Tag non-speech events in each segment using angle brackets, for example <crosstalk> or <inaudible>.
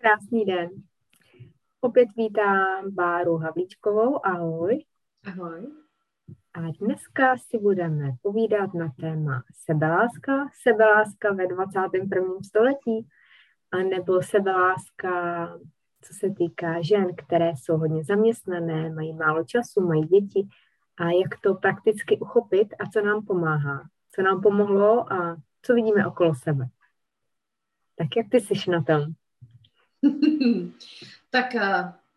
Krásný den. Opět vítám Báru Havlíčkovou. Ahoj. Ahoj. A dneska si budeme povídat na téma sebeláska, sebeláska ve 21. století, anebo sebeláska, co se týká žen, které jsou hodně zaměstnané, mají málo času, mají děti a jak to prakticky uchopit a co nám pomáhá, co nám pomohlo a co vidíme okolo sebe. Tak jak ty jsi na tom? <laughs> tak uh,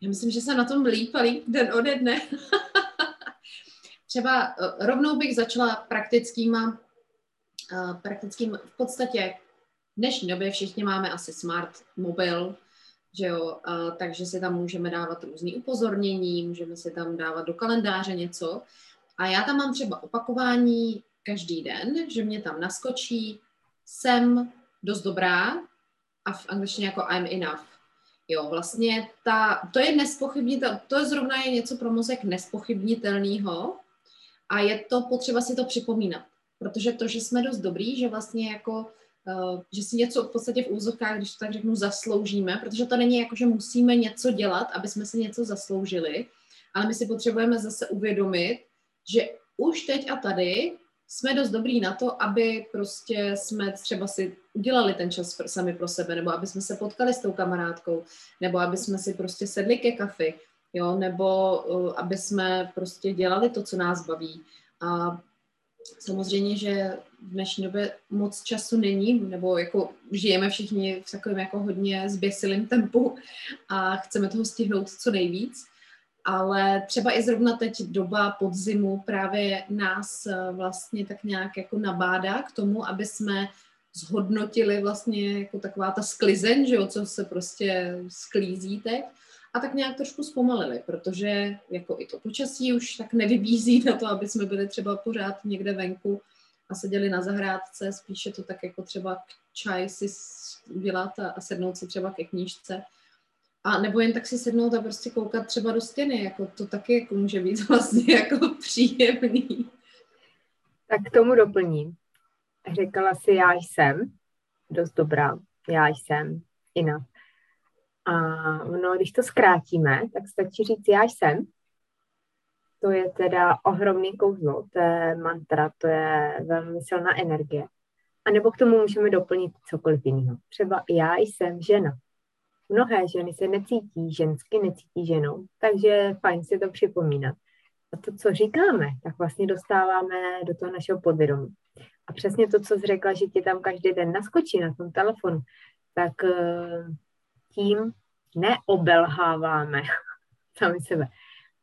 já myslím, že se na tom líp a líp den ode dne. <laughs> Třeba uh, rovnou bych začala praktickýma, uh, praktickým v podstatě v dnešní době všichni máme asi smart mobil, že jo, uh, takže si tam můžeme dávat různé upozornění, můžeme si tam dávat do kalendáře něco. A já tam mám třeba opakování každý den, že mě tam naskočí, jsem dost dobrá a v angličtině jako I'm enough. Jo, vlastně ta, to je nespochybnitelné, to je zrovna je něco pro mozek nespochybnitelného a je to potřeba si to připomínat, protože to, že jsme dost dobrý, že vlastně jako, uh, že si něco v podstatě v úzovkách, když to tak řeknu, zasloužíme, protože to není jako, že musíme něco dělat, aby jsme si něco zasloužili, ale my si potřebujeme zase uvědomit, že už teď a tady jsme dost dobrý na to, aby prostě jsme třeba si udělali ten čas sami pro sebe, nebo aby jsme se potkali s tou kamarádkou, nebo aby jsme si prostě sedli ke kafi, jo, nebo uh, aby jsme prostě dělali to, co nás baví. A samozřejmě, že v dnešní době moc času není, nebo jako žijeme všichni v takovém jako hodně zběsilém tempu a chceme toho stihnout co nejvíc ale třeba i zrovna teď doba podzimu právě nás eh, vlastně tak nějak jako nabádá k tomu, aby jsme zhodnotili vlastně jako taková ta sklizeň, že jo, co se prostě sklízí teď a tak nějak trošku zpomalili, protože jako i to počasí už tak nevybízí na to, aby jsme byli třeba pořád někde venku a seděli na zahrádce, spíše to tak jako třeba čaj si udělat a sednout si třeba ke knížce a nebo jen tak si sednout a prostě koukat třeba do stěny, jako to taky jako může být <laughs> vlastně jako příjemný. Tak k tomu doplním. Řekla si, já jsem dost dobrá, já jsem jinak. A no, když to zkrátíme, tak stačí říct, já jsem. To je teda ohromný kouzlo, to je mantra, to je velmi silná energie. A nebo k tomu můžeme doplnit cokoliv jiného. Třeba já jsem žena mnohé ženy se necítí žensky, necítí ženou, takže fajn si to připomínat. A to, co říkáme, tak vlastně dostáváme do toho našeho podvědomí. A přesně to, co jsi řekla, že ti tam každý den naskočí na tom telefonu, tak eh, tím neobelháváme <laughs> sami sebe,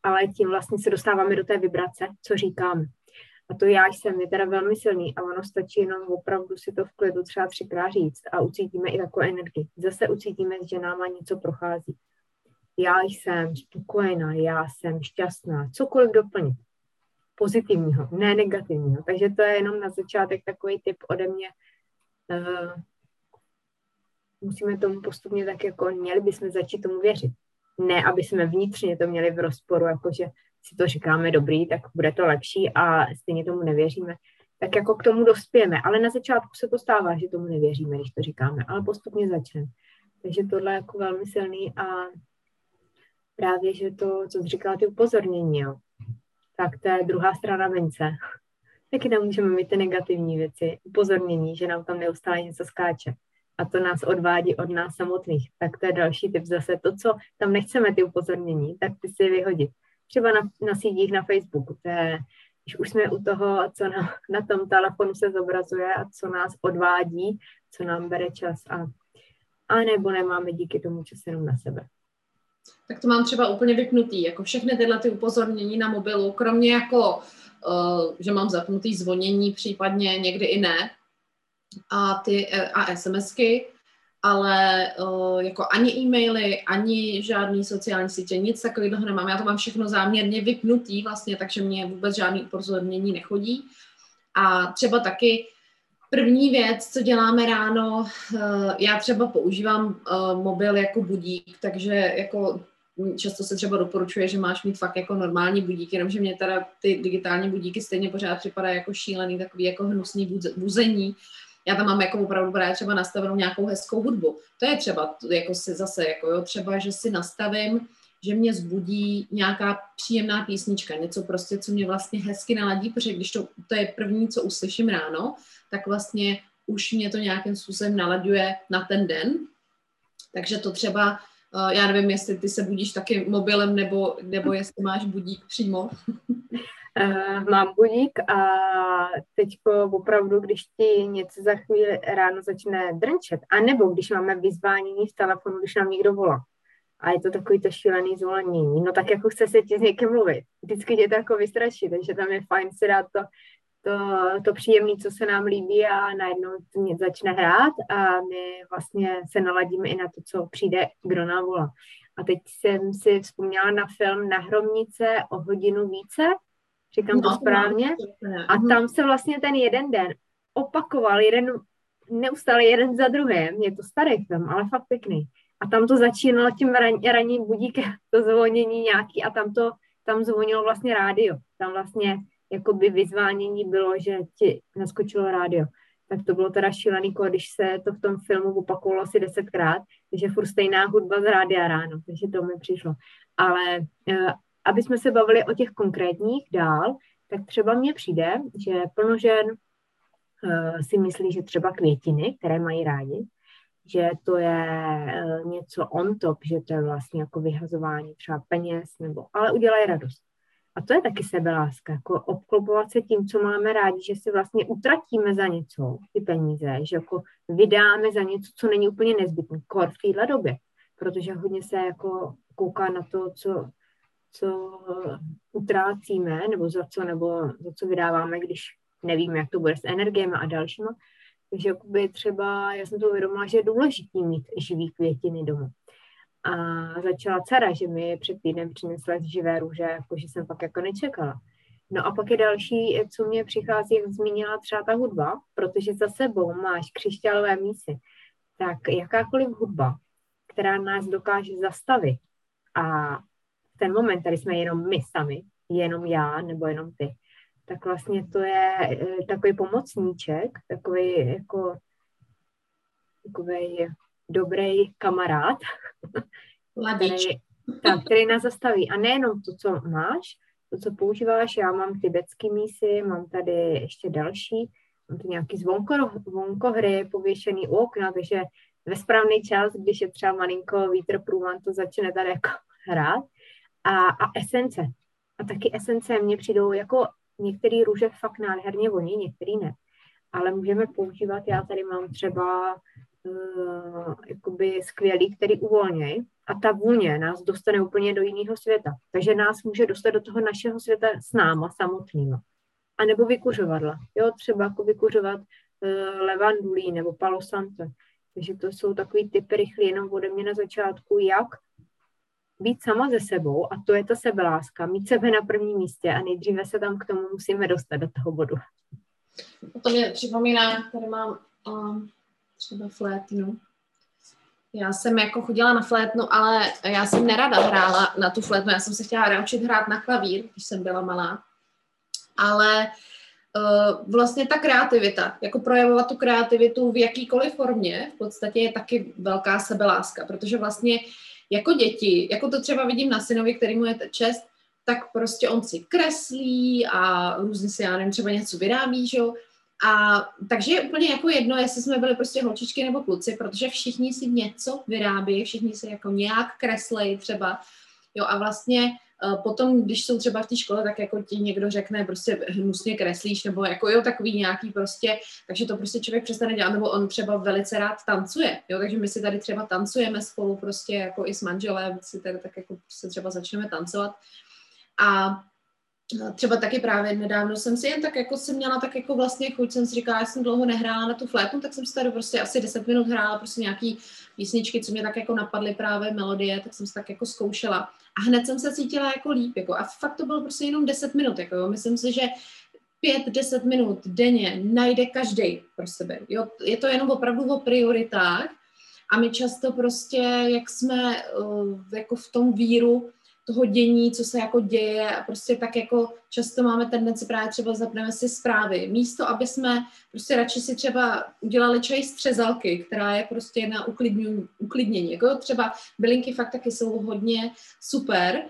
ale tím vlastně se dostáváme do té vibrace, co říkáme. A to já jsem je teda velmi silný a ono stačí jenom opravdu si to v klidu třeba třikrát říct a ucítíme i takovou energii. Zase ucítíme, že náma něco prochází. Já jsem spokojená, já jsem šťastná, cokoliv doplnit. Pozitivního, ne negativního. Takže to je jenom na začátek takový tip ode mě. Uh, musíme tomu postupně tak jako, měli bychom začít tomu věřit. Ne, aby jsme vnitřně to měli v rozporu, jakože si to říkáme dobrý, tak bude to lepší a stejně tomu nevěříme, tak jako k tomu dospějeme. Ale na začátku se to stává, že tomu nevěříme, když to říkáme, ale postupně začneme. Takže tohle je jako velmi silný a právě, že to, co jsi říkala, ty upozornění, jo, tak to je druhá strana mince. <laughs> Taky tam můžeme mít ty negativní věci, upozornění, že nám tam neustále něco skáče. A to nás odvádí od nás samotných. Tak to je další typ zase. To, co tam nechceme, ty upozornění, tak ty si je vyhodit třeba na, na sítích na Facebooku. To je, když už jsme u toho, co na, na tom telefonu se zobrazuje a co nás odvádí, co nám bere čas a, a nebo nemáme díky tomu čas jenom na sebe. Tak to mám třeba úplně vypnutý, jako všechny tyhle ty upozornění na mobilu, kromě jako, uh, že mám zapnutý zvonění, případně někdy i ne, a ty eh, a SMSky, ale uh, jako ani e-maily, ani žádný sociální sítě, nic takového nemám. Já to mám všechno záměrně vypnutý vlastně, takže mě vůbec žádný upozornění nechodí. A třeba taky první věc, co děláme ráno, uh, já třeba používám uh, mobil jako budík, takže jako často se třeba doporučuje, že máš mít fakt jako normální budíky, jenomže mě teda ty digitální budíky stejně pořád připadají jako šílený, takový jako hnusný buzení, Já tam mám jako opravdu právě třeba nastavenou nějakou hezkou hudbu. To je třeba jako si zase, jako jo, třeba, že si nastavím, že mě zbudí nějaká příjemná písnička, něco prostě, co mě vlastně hezky naladí, protože když to, to je první, co uslyším ráno, tak vlastně už mě to nějakým způsobem nalaďuje na ten den. Takže to třeba, já nevím, jestli ty se budíš taky mobilem, nebo, nebo jestli máš budík přímo. Uh, <laughs> mám budík a teď opravdu, když ti něco za chvíli ráno začne drnčet, anebo když máme vyzvánění v telefonu, když nám někdo volá, a je to takový to šílený zvolenění, no tak jako chce se ti s někým mluvit. Vždycky tě to jako vystraší, takže tam je fajn si dát to, to, to příjemné, co se nám líbí a najednou začne hrát a my vlastně se naladíme i na to, co přijde, kdo nám volá. A teď jsem si vzpomněla na film Na hromnice o hodinu více, říkám no, to správně, a tam se vlastně ten jeden den opakoval, jeden, neustále jeden za druhým, je to starý film, ale fakt pěkný. A tam to začínalo tím ran, ranním budíkem, to zvonění nějaký a tam to, tam zvonilo vlastně rádio. Tam vlastně jakoby vyzvánění bylo, že ti naskočilo rádio. Tak to bylo teda šílený, když se to v tom filmu opakovalo asi desetkrát, takže furt stejná hudba z rádia ráno, takže to mi přišlo. Ale uh, aby jsme se bavili o těch konkrétních dál, tak třeba mně přijde, že plno žen uh, si myslí, že třeba květiny, které mají rádi, že to je uh, něco on top, že to je vlastně jako vyhazování třeba peněz, nebo, ale udělají radost. A to je taky sebeláska, jako obklopovat se tím, co máme rádi, že si vlastně utratíme za něco ty peníze, že jako vydáme za něco, co není úplně nezbytné, kor v téhle době, protože hodně se jako kouká na to, co, co utrácíme, nebo za co, nebo za co vydáváme, když nevíme, jak to bude s energiemi a dalšíma. Takže jakoby třeba, já jsem to uvědomila, že je důležité mít živý květiny doma. A začala dcera, že mi před týdnem přinesla živé růže, jakože jsem pak jako nečekala. No a pak je další, co mě přichází, jak zmínila třeba ta hudba, protože za sebou máš křišťálové mísy, tak jakákoliv hudba, která nás dokáže zastavit a v ten moment, tady jsme jenom my sami, jenom já nebo jenom ty, tak vlastně to je eh, takový pomocníček, takový jako takový dobrý kamarád, <laughs> který, tak, který nás zastaví. A nejenom to, co máš, to, co používáš, já mám tibetský mísy, mám tady ještě další, mám tu nějaký zvonko, zvonkohry pověšený u okna, takže ve správný čas, když je třeba malinko vítr průvan, to začne tady jako <laughs> hrát. A, a esence. A taky esence mně přijdou jako některé růže fakt nádherně voní, některý ne. Ale můžeme používat, já tady mám třeba uh, jakoby skvělý, který uvolnějí a ta vůně nás dostane úplně do jiného světa. Takže nás může dostat do toho našeho světa s náma samotnýma. A nebo vykuřovadla. Jo, třeba jako vykuřovat uh, levandulí nebo palosante. Takže to jsou takový typy rychlý jenom ode mě na začátku, jak být sama ze sebou a to je ta sebeláska, mít sebe na prvním místě a nejdříve se tam k tomu musíme dostat do toho bodu. To mě připomíná, tady mám um, třeba flétnu. Já jsem jako chodila na flétnu, ale já jsem nerada hrála na tu flétnu. Já jsem se chtěla naučit hrát na klavír, když jsem byla malá. Ale uh, vlastně ta kreativita, jako projevovat tu kreativitu v jakýkoliv formě, v podstatě je taky velká sebeláska, protože vlastně jako děti, jako to třeba vidím na synovi, který mu je čest, tak prostě on si kreslí a různě si, já nevím, třeba něco vyrábí, že jo, a takže je úplně jako jedno, jestli jsme byli prostě holčičky nebo kluci, protože všichni si něco vyrábí, všichni si jako nějak kreslejí třeba. Jo, a vlastně uh, potom, když jsou třeba v té škole, tak jako ti někdo řekne prostě hnusně kreslíš, nebo jako jo, takový nějaký prostě, takže to prostě člověk přestane dělat, nebo on třeba velice rád tancuje, jo, takže my si tady třeba tancujeme spolu prostě jako i s manželem, si tady tak jako se třeba začneme tancovat. A třeba taky právě nedávno jsem si jen tak jako jsem měla tak jako vlastně chuť, jsem si říkala, já jsem dlouho nehrála na tu flétnu, tak jsem si tady prostě asi 10 minut hrála prostě nějaký písničky, co mě tak jako napadly právě melodie, tak jsem si tak jako zkoušela. A hned jsem se cítila jako líp, jako a fakt to bylo prostě jenom 10 minut, jako jo. myslím si, že 5-10 minut denně najde každý pro sebe. Jo, je to jenom opravdu o prioritách a my často prostě, jak jsme uh, jako v tom víru, toho dění, co se jako děje a prostě tak jako často máme tendenci právě třeba zapneme si zprávy. Místo, aby jsme prostě radši si třeba udělali čaj z třezalky, která je prostě na uklidnění. Jako třeba bylinky fakt taky jsou hodně super,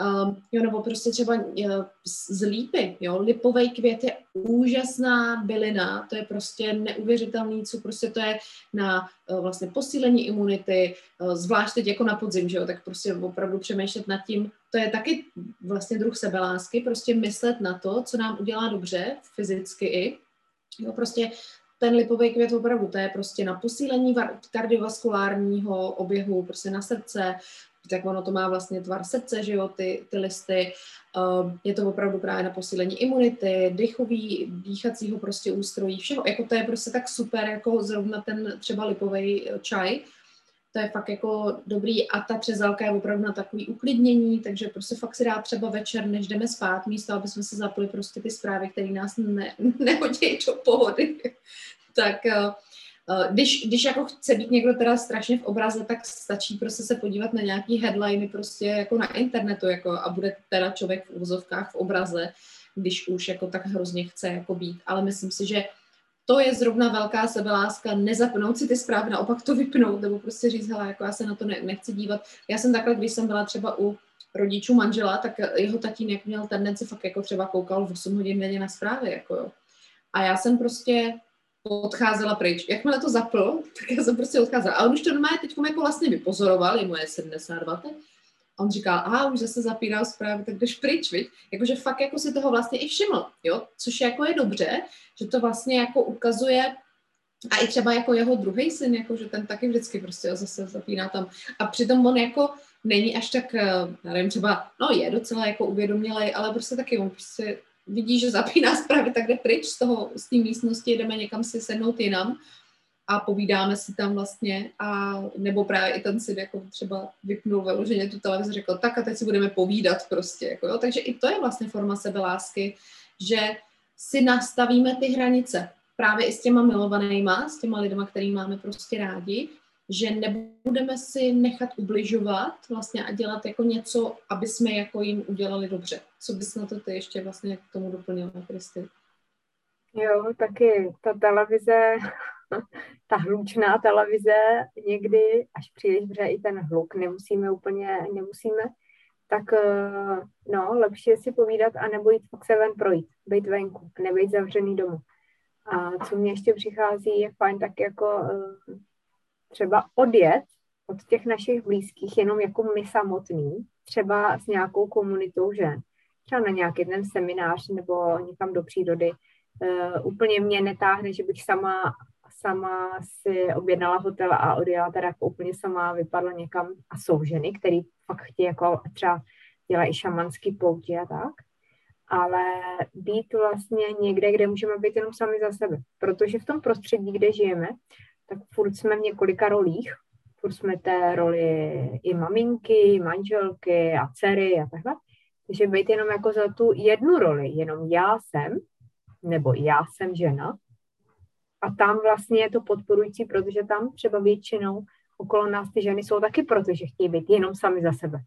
Um, jo, nebo prostě třeba uh, z lípy, jo, lipový květ je úžasná bylina, to je prostě neuvěřitelný, co prostě to je na uh, vlastně posílení imunity, uh, zvlášť teď jako na podzim, že jo, tak prostě opravdu přemýšlet nad tím, to je taky vlastně druh sebelásky, prostě myslet na to, co nám udělá dobře, fyzicky i, jo, prostě ten lipový květ opravdu, to je prostě na posílení kardiovaskulárního oběhu, prostě na srdce, tak ono to má vlastně tvar srdce, že jo, ty, ty listy. Um, je to opravdu právě na posílení imunity, dechový, dýchacího prostě ústrojí, všeho. Jako to je prostě tak super, jako zrovna ten třeba lipový eh, čaj. To je fakt jako dobrý a ta třezalka je opravdu na takový uklidnění, takže prostě fakt si dá třeba večer, než jdeme spát, místo, aby jsme se zapli prostě ty zprávy, které nás ne, <laughs> nehodí do pohody. tak Eh, když, když jako chce být někdo teda strašně v obraze, tak stačí prostě se podívat na nějaký headliny prostě jako na internetu jako a bude teda člověk v úzovkách v obraze, když už jako tak hrozně chce jako být. Ale myslím si, že to je zrovna velká sebeláska, nezapnout si ty zprávy, naopak to vypnout, nebo prostě říct, hele, jako já se na to ne, nechci dívat. Já jsem takhle, když jsem byla třeba u rodičů manžela, tak jeho tatínek měl tendenci fakt jako třeba koukal v 8 hodin denně na zprávy, jako jo. A já jsem prostě odcházela pryč. Jakmile to zapl, tak já jsem prostě odcházela. A on už to normálně teď jako vlastně vypozoroval, je moje 72 teď. A on říkal, aha, už zase zapínal zprávy, tak jdeš pryč, viď? Jakože fakt jako si toho vlastně i všiml, jo? Což jako je dobře, že to vlastně jako ukazuje, a i třeba jako jeho druhý syn, jako že ten taky vždycky prostě zase zapíná tam. A přitom on jako není až tak, eh, nevím, třeba, no je docela jako uvědomělej, ale prostě taky on prostě vidí, že zapíná zprávy, tak jde pryč z toho, z té místnosti, jdeme někam si sednout jinam a povídáme si tam vlastně a nebo právě i ten si jako třeba vypnul vyloženě tu televizi, řekl, tak a teď si budeme povídat prostě, jako jo. takže i to je vlastně forma sebelásky, že si nastavíme ty hranice právě i s těma milovanýma, s těma lidma, který máme prostě rádi že nebudeme si nechat ubližovat vlastně a dělat jako něco, aby jsme jako jim udělali dobře. Co bys na to ty ještě vlastně k tomu doplnila, Kristy? Jo, taky ta televize, ta hlučná televize někdy, až příliš vře i ten hluk, nemusíme úplně, nemusíme, tak eh, no, lepší je si povídat a nebo jít fakt se ven projít, být venku, nebejt zavřený domů. A co mě ještě přichází, je fajn tak jako eh, třeba odjet od těch našich blízkých jenom jako my samotný, třeba s nějakou komunitou žen, třeba na nějaký ten seminář nebo někam do přírody. Uh, úplně mě netáhne, že bych sama, sama si objednala hotel a odjela teda jako úplně sama, vypadla někam a jsou ženy, které fakt chtějí jako třeba dělají šamanský poutě a tak, ale být vlastně někde, kde můžeme být jenom sami za sebe, protože v tom prostředí, kde žijeme, tak furt jsme v několika rolích. Furt jsme té roli i maminky, i manželky a dcery a takhle. Takže být jenom jako za tu jednu roli, jenom já jsem, nebo já jsem žena. A tam vlastně je to podporující, protože tam třeba většinou okolo nás ty ženy jsou taky proto, že chtějí být jenom sami za sebe.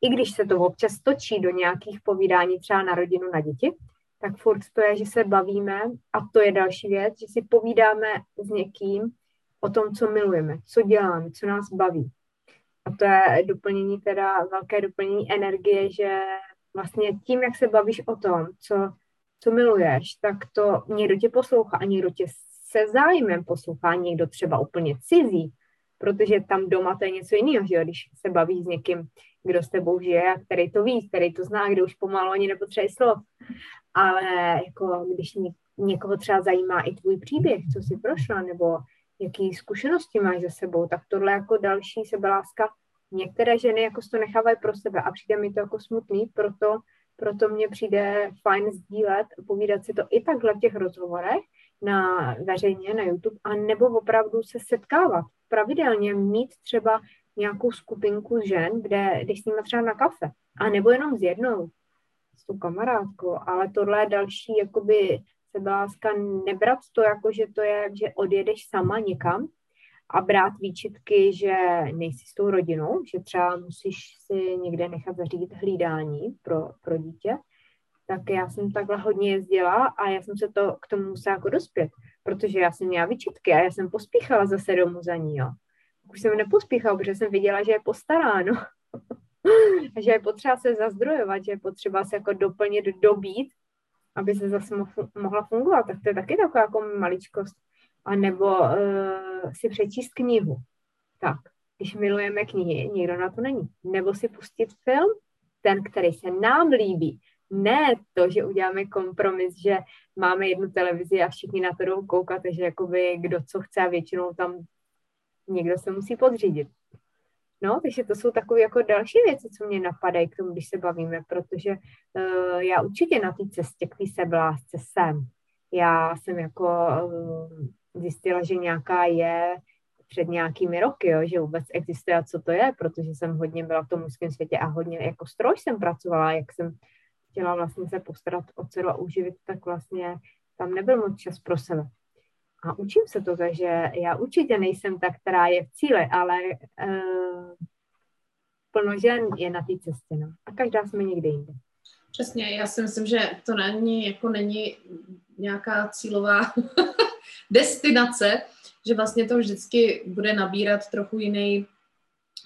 I když se to občas točí do nějakých povídání třeba na rodinu, na děti, tak furt to je, že se bavíme a to je další věc, že si povídáme s někým o tom, co milujeme, co děláme, co nás baví. A to je doplnění teda, velké doplnění energie, že vlastně tím, jak se bavíš o tom, co, co miluješ, tak to někdo tě poslouchá a někdo tě se zájmem poslouchá, někdo třeba úplně cizí, protože tam doma to je něco jiného, že jo? když se bavíš s někým, kdo s tebou žije a který to ví, který to zná, kde už pomalu ani nepotřebuje slov ale jako když někoho třeba zajímá i tvůj příběh, co jsi prošla, nebo jaký zkušenosti máš za sebou, tak tohle jako další sebeláska. Některé ženy jako to nechávají pro sebe a přijde mi to jako smutný, proto, proto mně přijde fajn sdílet, povídat si to i takhle v těch rozhovorech na veřejně, na YouTube, a nebo opravdu se setkávat pravidelně, mít třeba nějakou skupinku žen, kde jdeš s nimi třeba na kafe, a nebo jenom s jednou, s tou kamarádkou, ale tohle je další jakoby sebeláska, nebrat to jako, že to je, že odjedeš sama někam, a brát výčitky, že nejsi s tou rodinou, že třeba musíš si někde nechat zařídit hlídání pro, pro dítě, tak já jsem takhle hodně jezdila a já jsem se to k tomu musela jako dospět, protože já jsem měla výčitky a já jsem pospíchala zase domů za ní, jo. Už jsem nepospíchala, protože jsem viděla, že je postaráno. <laughs> a že je potřeba se zazdrojovat, že je potřeba se jako doplnit, dobít, aby se zase mohla fungovat. Tak to je taky taková jako maličkost. A nebo uh, si přečíst knihu. Tak, když milujeme knihy, nikdo na to není. Nebo si pustit film, ten, který se nám líbí. Ne to, že uděláme kompromis, že máme jednu televizi a všichni na to jdou koukat, takže jakoby kdo co chce a většinou tam někdo se musí podřídit. No, takže to jsou takové jako další věci, co mě napadají k tomu, když se bavíme, protože uh, já určitě na té cestě k té seblásce jsem. Já jsem jako uh, zjistila, že nějaká je před nějakými roky, jo, že vůbec existuje a co to je, protože jsem hodně byla v tom mužském světě a hodně jako stroj jsem pracovala, jak jsem chtěla vlastně se postarat o dceru a uživit, tak vlastně tam nebyl moc čas pro sebe. A učím se to, takže já určitě nejsem ta, která je v cíle, ale uh, plno žen je na té cestě. No. A každá jsme někde jinde. Přesně, já si myslím, že to není, jako není nějaká cílová <laughs> destinace, že vlastně to vždycky bude nabírat trochu jiný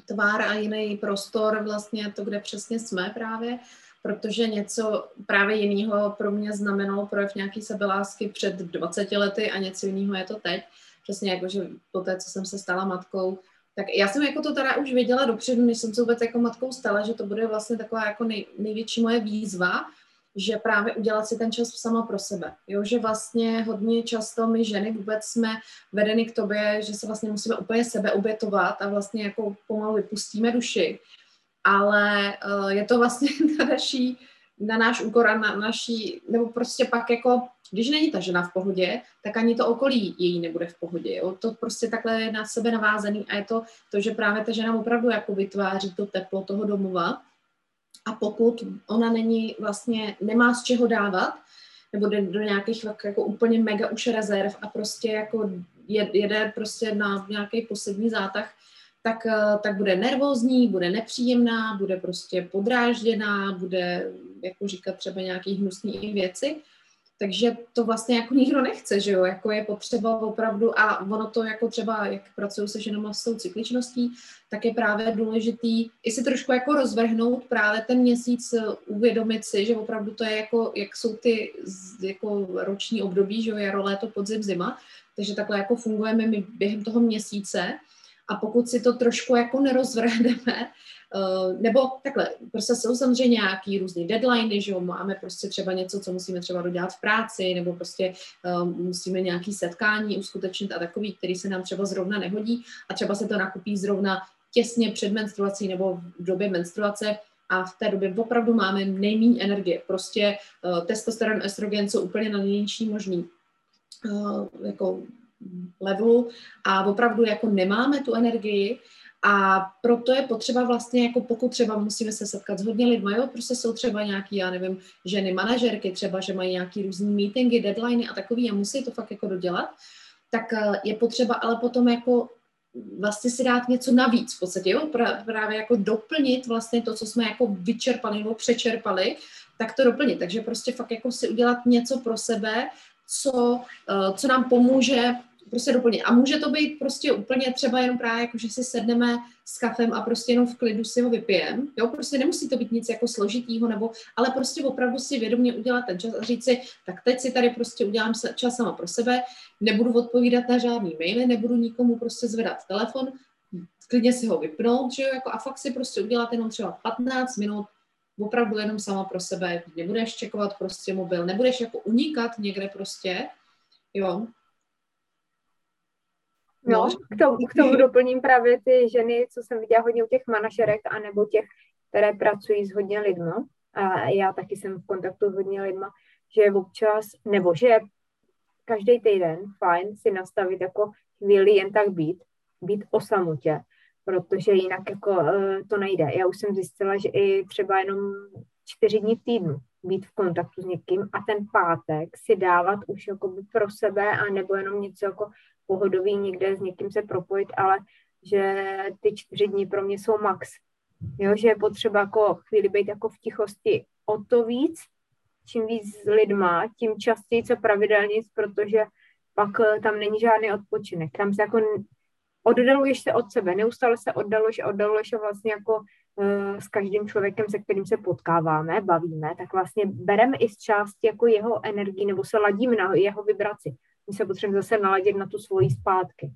tvár a jiný prostor, vlastně to, kde přesně jsme právě protože něco právě jiného pro mě znamenalo projev nějaký sebelásky před 20 lety a něco jiného je to teď. Přesně jako, že po té, co jsem se stala matkou, tak já jsem jako to teda už věděla dopředu, než jsem se vůbec jako matkou stala, že to bude vlastně taková jako nej, největší moje výzva, že právě udělat si ten čas sama pro sebe. Jo, že vlastně hodně často my ženy vůbec jsme vedeny k tobě, že se vlastně musíme úplně sebe obětovat a vlastně jako pomalu vypustíme duši ale uh, je to vlastně <laughs> na naší, na náš úkor a na naší, nebo prostě pak jako, když není ta žena v pohodě, tak ani to okolí její nebude v pohodě. Jo? To prostě takhle je na sebe navázaný a je to to, že právě ta žena opravdu jako vytváří to teplo toho domova a pokud ona není vlastně, nemá z čeho dávat, nebo jde do nějakých jako úplně mega už rezerv a prostě jako jede prostě na nějaký poslední zátah, tak, eh, tak bude nervózní, bude nepříjemná, bude prostě podrážděná, bude jako říkat třeba nějaký hnusný věci. Takže to vlastně jako nikdo nechce, že jo, jako je potřeba opravdu, a ono to jako třeba, jak pracuju se ženama s tou cykličností, tak je právě důležitý i si trošku jako rozvrhnout právě ten měsíc, eh, uvědomit si, že opravdu to je jako, jak jsou ty jako roční období, že jo, jaro, léto, podzim, zima, takže takhle jako fungujeme my během toho měsíce, a pokud si to trošku jako nerozvrhneme, Uh, nebo takhle, prostě jsou samozřejmě nějaký různý deadliny, že jo, máme prostě třeba něco, co musíme třeba dodělat v práci, nebo prostě uh, musíme nějaký setkání uskutečnit a takový, který se nám třeba zrovna nehodí a třeba se to nakupí zrovna těsně před menstruací nebo v době menstruace a v té době opravdu máme nejméně energie. Prostě uh, testosteron, estrogen jsou úplně na nejnižší možný uh, jako levelu a opravdu jako nemáme tu energii a proto je potřeba vlastně, jako pokud třeba musíme se setkat s hodně lidmi, jo, prostě jsou třeba nějaký, já nevím, ženy manažerky, třeba, že mají nějaký různý meetingy, deadliny a takový a musí to fakt jako dodělat, tak eh, je potřeba ale potom jako vlastně si dát něco navíc v podstatě, jo, právě jako doplnit vlastně to, co jsme jako vyčerpali nebo přečerpali, tak to doplnit. Takže prostě fakt jako si udělat něco pro sebe, co, eh, co nám pomůže prostě doplnit. A může to být prostě úplně třeba jenom právě jako, že si sedneme s kafem a prostě jenom v klidu si ho vypijem. Jo, prostě nemusí to být nic jako složitýho, nebo, ale prostě opravdu si vědomě udělat ten čas a říct si, tak teď si tady prostě udělám čas sama pro sebe, nebudu odpovídat na žádný maily, nebudu nikomu prostě zvedat telefon, klidně si ho vypnout, že jo, jako a fakt si prostě udělat jenom třeba 15 minut opravdu jenom sama pro sebe, nebudeš čekovat prostě mobil, nebudeš jako unikat někde prostě, jo. No, k tomu, k tomu doplním právě ty ženy, co jsem viděla hodně u těch manažerek, anebo těch, které pracují s hodně lidma, a já taky jsem v kontaktu s hodně lidma, že občas, nebo že je každý týden fajn si nastavit jako chvíli jen tak být, být o samotě, protože jinak jako uh, to nejde. Já už jsem zjistila, že i třeba jenom čtyři dní v týdnu být v kontaktu s někým a ten pátek si dávat už jakoby pro sebe a nebo jenom něco jako pohodový někde s někým se propojit, ale že ty čtyři dny pro mě jsou max. Jo, že je potřeba jako chvíli být jako v tichosti o to víc, čím víc s lidma, tím častěji, co pravidelně, protože pak eh, tam není žádný odpočinek. Tam se jako oddaluješ se od sebe, neustále se oddaluješ a oddaluješ a vlastně jako uh, s každým člověkem, se kterým se potkáváme, bavíme, tak vlastně bereme i z části jako jeho energii nebo se ladíme na jeho vibraci. My se potřebujeme zase naladit na tu svoji zpátky.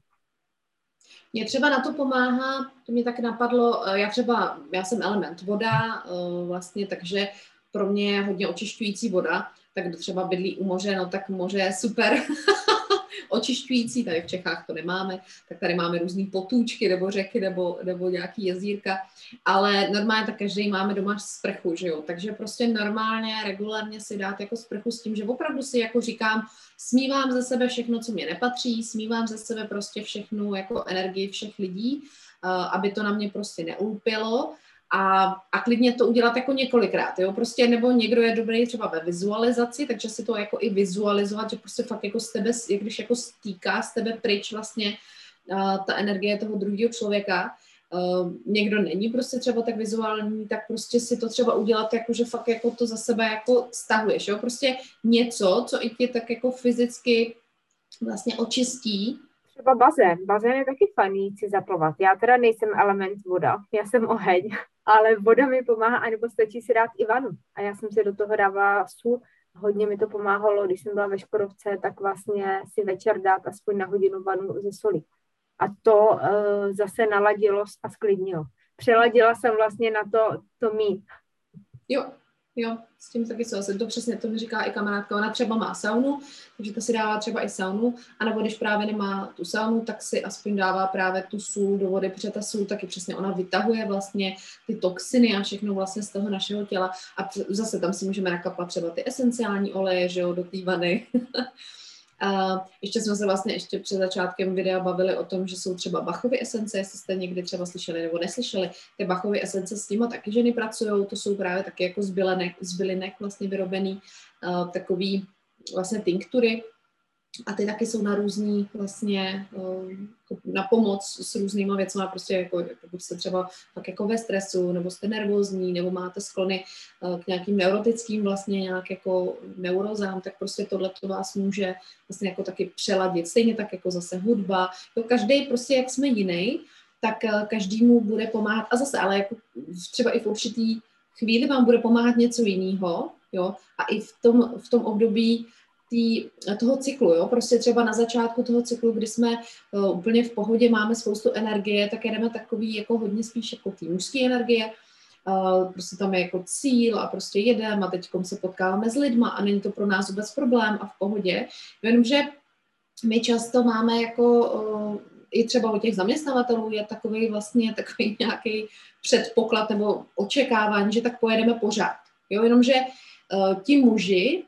Mě třeba na to pomáhá, to mě tak napadlo, eh, já třeba, já jsem element voda vlastně, takže pro mě je hodně očišťující voda, tak kdo třeba bydlí u moře, no tak moře je super <laughs> očišťující, tady v Čechách to nemáme, tak tady máme různé potůčky nebo řeky nebo, nebo nějaký jezírka, ale normálně tak každý máme doma sprchu, že jo, takže prostě normálně, regulárně si dát jako sprchu s tím, že opravdu si jako říkám, smívám ze sebe všechno, co mě nepatří, smívám ze sebe prostě všechnu jako energii všech lidí, aby to na mě prostě neulpělo a, a klidně to udělat jako několikrát, jo, prostě nebo někdo je dobrý třeba ve vizualizaci, takže si to jako i vizualizovat, že prostě fakt jako z tebe, jak když jako stýká z tebe pryč vlastně uh, ta energie toho druhého člověka, Uh, někdo není prostě třeba tak vizuální, tak prostě si to třeba udělat jako, že fakt jako to za sebe jako stahuješ, jo, prostě něco, co i tě tak jako fyzicky vlastně očistí třeba bazén. Bazén je taky fajný si zaplavat. Já teda nejsem element voda, já jsem oheň, <laughs> ale voda mi pomáhá, anebo stačí si dát i vanu. A já jsem si do toho dávala sůl, hodně mi to pomáhalo, když jsem byla ve Škodovce, tak vlastně si večer dát aspoň na hodinu vanu ze soli. A to uh, zase naladilo a sklidnilo. Přeladila jsem vlastně na to, to mít. Jo, Jo, s tím taky souhlasím. To přesně, to mi říká i kamarádka. Ona třeba má saunu, takže to si dává třeba i saunu, a nebo když právě nemá tu saunu, tak si aspoň dává právě tu sůl do vody, protože ta sůl taky přesně, ona vytahuje vlastně ty toxiny a všechno vlastně z toho našeho těla. A zase tam si můžeme nakapat třeba ty esenciální oleje, že jo, do té vany. <laughs> Ještě jsme se vlastně ještě před začátkem videa bavili o tom, že jsou třeba Bachovy esence, jestli jste někdy třeba slyšeli nebo neslyšeli. Ty Bachovy esence s nimi taky ženy pracují, to jsou právě taky jako z bylinek, z bylinek vlastně vyrobený uh, takový vlastně tinktury, a ty taky jsou na různý vlastně eh, na pomoc s různýma věcmi, prostě jako, pokud jste třeba tak jako ve stresu, nebo jste nervózní, nebo máte sklony eh, k nějakým neurotickým vlastně nějak jako neurozám, tak prostě tohle to vás může vlastně jako taky přeladit. Stejně tak jako zase hudba. Jo, každý prostě, jak jsme jiný, tak eh, každému bude pomáhat. A zase, ale jako třeba i v určitý chvíli vám bude pomáhat něco jiného, jo, a i v tom, v tom období tý, toho cyklu, jo, prostě třeba na začátku toho cyklu, kdy jsme uh, úplně v pohodě, máme spoustu energie, tak jedeme takový jako hodně spíš jako tý mužské energie, uh, prostě tam je jako cíl a prostě jedeme a teď se potkáváme s lidma a není to pro nás vůbec problém a v pohodě, jenomže my často máme jako uh, i třeba u těch zaměstnavatelů je takový vlastně takový nějaký předpoklad nebo očekávání, že tak pojedeme pořád. Jo, jenomže uh, ti muži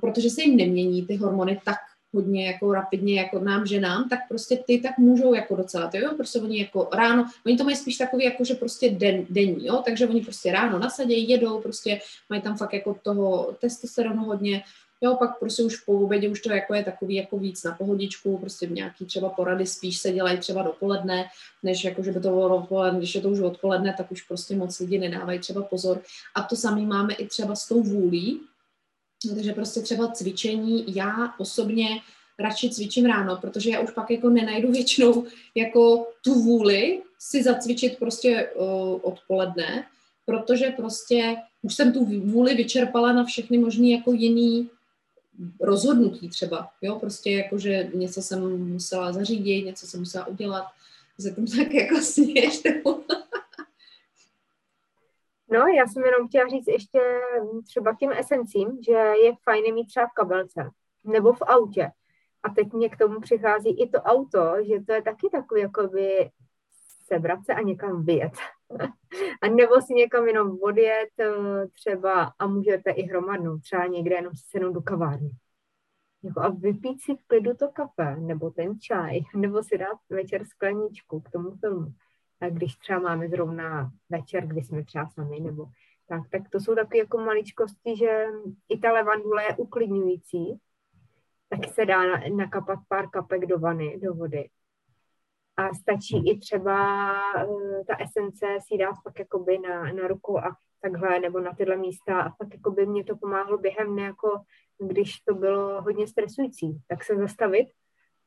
protože se jim nemění ty hormony tak hodně jako rapidně jako nám ženám, tak prostě ty tak můžou jako docela, ty jo, prostě oni jako ráno, oni to mají spíš takový jako, že prostě den, denní, jo, takže oni prostě ráno nasadějí, jedou, prostě mají tam fakt jako toho testosteronu hodně, jo, pak prostě už po obědě už to jako je takový jako víc na pohodičku, prostě v nějaký třeba porady spíš se dělají třeba dopoledne, než jako, že by to bylo odpoledne, když je to už odpoledne, tak už prostě moc lidi nedávají třeba pozor. A to samý máme i třeba s tou vůlí, takže prostě třeba cvičení, já osobně radši cvičím ráno, protože já už pak jako nenajdu většinou jako tu vůli si zacvičit prostě uh, odpoledne, protože prostě už jsem tu vůli vyčerpala na všechny možný jako jiný rozhodnutí třeba, jo, prostě jako, že něco jsem musela zařídit, něco jsem musela udělat, se tam tak jako <laughs> nebo No, já jsem jenom chtěla říct ještě třeba k těm esencím, že je fajn mít třeba v kabelce nebo v autě. A teď mě k tomu přichází i to auto, že to je taky takový jakoby sebrat se a někam vyjet. <laughs> a nebo si někam jenom odjet třeba a můžete i hromadnou, třeba někde jenom sednout do kavárny. Jako a vypít si v klidu to kafe, nebo ten čaj, <laughs> nebo si dát večer skleničku k tomu filmu když třeba máme zrovna večer, kdy jsme třeba sami, nebo Tak, tak to jsou takové jako maličkosti, že i ta levandule je uklidňující, tak se dá nakapat pár kapek do vany, do vody. A stačí i třeba uh, ta esence si dát pak jakoby na, na ruku a takhle, nebo na tyhle místa a pak jakoby mě to pomáhlo během dne, jako když to bylo hodně stresující, tak se zastavit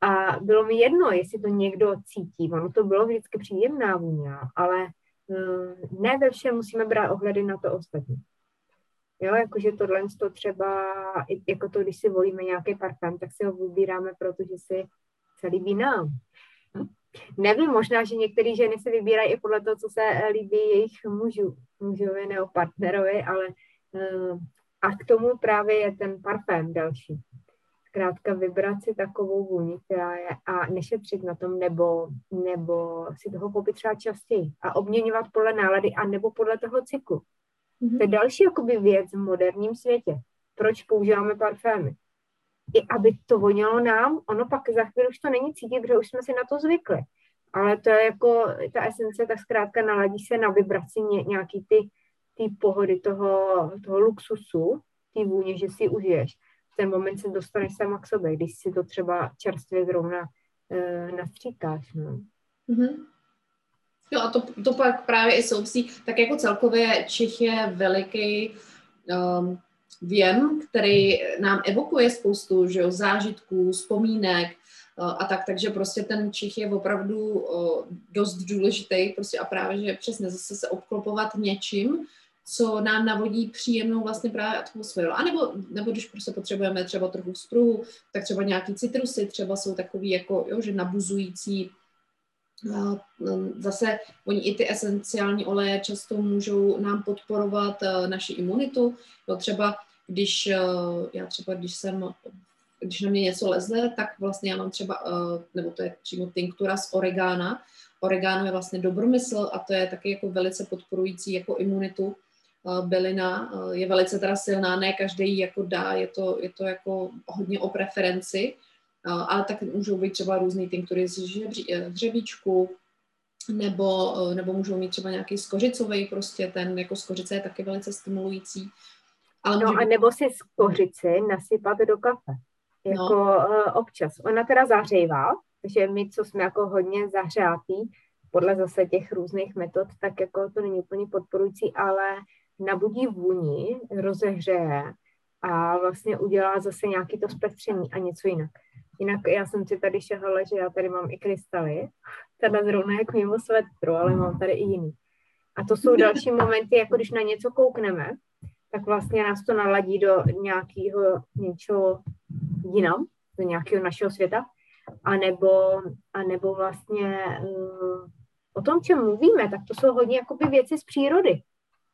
a bylo mi jedno, jestli to někdo cítí. Ono to bylo vždycky příjemná vůně, ale uh, ne ve všem musíme brát ohledy na to ostatní. Jo, jakože tohle to třeba, jako to, když si volíme nějaký parfém, tak si ho vybíráme, protože si se líbí nám. Hm? Nevím, možná, že některé ženy se vybírají i podle toho, co se líbí jejich mužů, mužovi nebo partnerovi, ale uh, a k tomu právě je ten parfém další. Zkrátka vybrat si takovou vůni, která je a nešetřit na tom, nebo, nebo si toho koupit třeba častěji a obměňovat podle nálady a nebo podle toho cyklu. Mm-hmm. To je další jakoby věc v moderním světě. Proč používáme parfémy? I aby to vonilo nám, ono pak za chvíli už to není cítit, protože už jsme si na to zvykli. Ale to je jako, ta esence tak zkrátka naladí se na vibraci ně, nějaký ty, ty pohody toho, toho luxusu, ty vůně, že si užiješ. Ten moment se dostaneš sama k sobě, když si to třeba čerstvě zrovna e, nastříkáš. No. Mm-hmm. Jo a to, to pak právě i souvisí, tak jako celkově Čech je veliký um, věm, který nám evokuje spoustu že jo, zážitků, vzpomínek uh, a tak, takže prostě ten Čech je opravdu uh, dost důležitý prostě a právě, že přesně zase se obklopovat něčím, co nám navodí příjemnou vlastně právě atmosféru. A nebo, nebo když prostě potřebujeme třeba trochu spruhu, tak třeba nějaký citrusy třeba jsou takový jako, jo, že nabuzující No, zase oni i ty esenciální oleje často můžou nám podporovat eh, naši imunitu. Jo, třeba když eh, já třeba, když jsem když na mě něco leze, tak vlastně já mám třeba, eh, nebo to je přímo tinktura z oregána. Oregano je vlastně dobromysl a to je taky jako velice podporující jako imunitu bylina. Je velice teda silná, ne každý ji jako dá, je to, je to jako hodně o preferenci ale tak můžou být třeba různé tinktury z hřebíčku, eh, nebo, eh, nebo můžou mít třeba nějaký skořicový, prostě ten jako skořice je taky velice stimulující. Ale no a nebo si skořici nasypat do kafe, jako no. občas. Ona teda zahřejvá, takže my, co jsme jako hodně zahřátí, podle zase těch různých metod, tak jako to není úplně podporující, ale nabudí vůni, rozehřeje a vlastně udělá zase nějaký to zpestření a něco jinak. Jinak já jsem si tady šahala, že já tady mám i krystaly, teda zrovna jako mimo svetru, ale mám tady i jiný. A to jsou další <laughs> momenty, jako když na něco koukneme, tak vlastně nás to naladí do nějakého něčeho jinam, do nějakého našeho světa, anebo, anebo vlastně uh, o tom, čem mluvíme, tak to jsou hodně jakoby věci z přírody.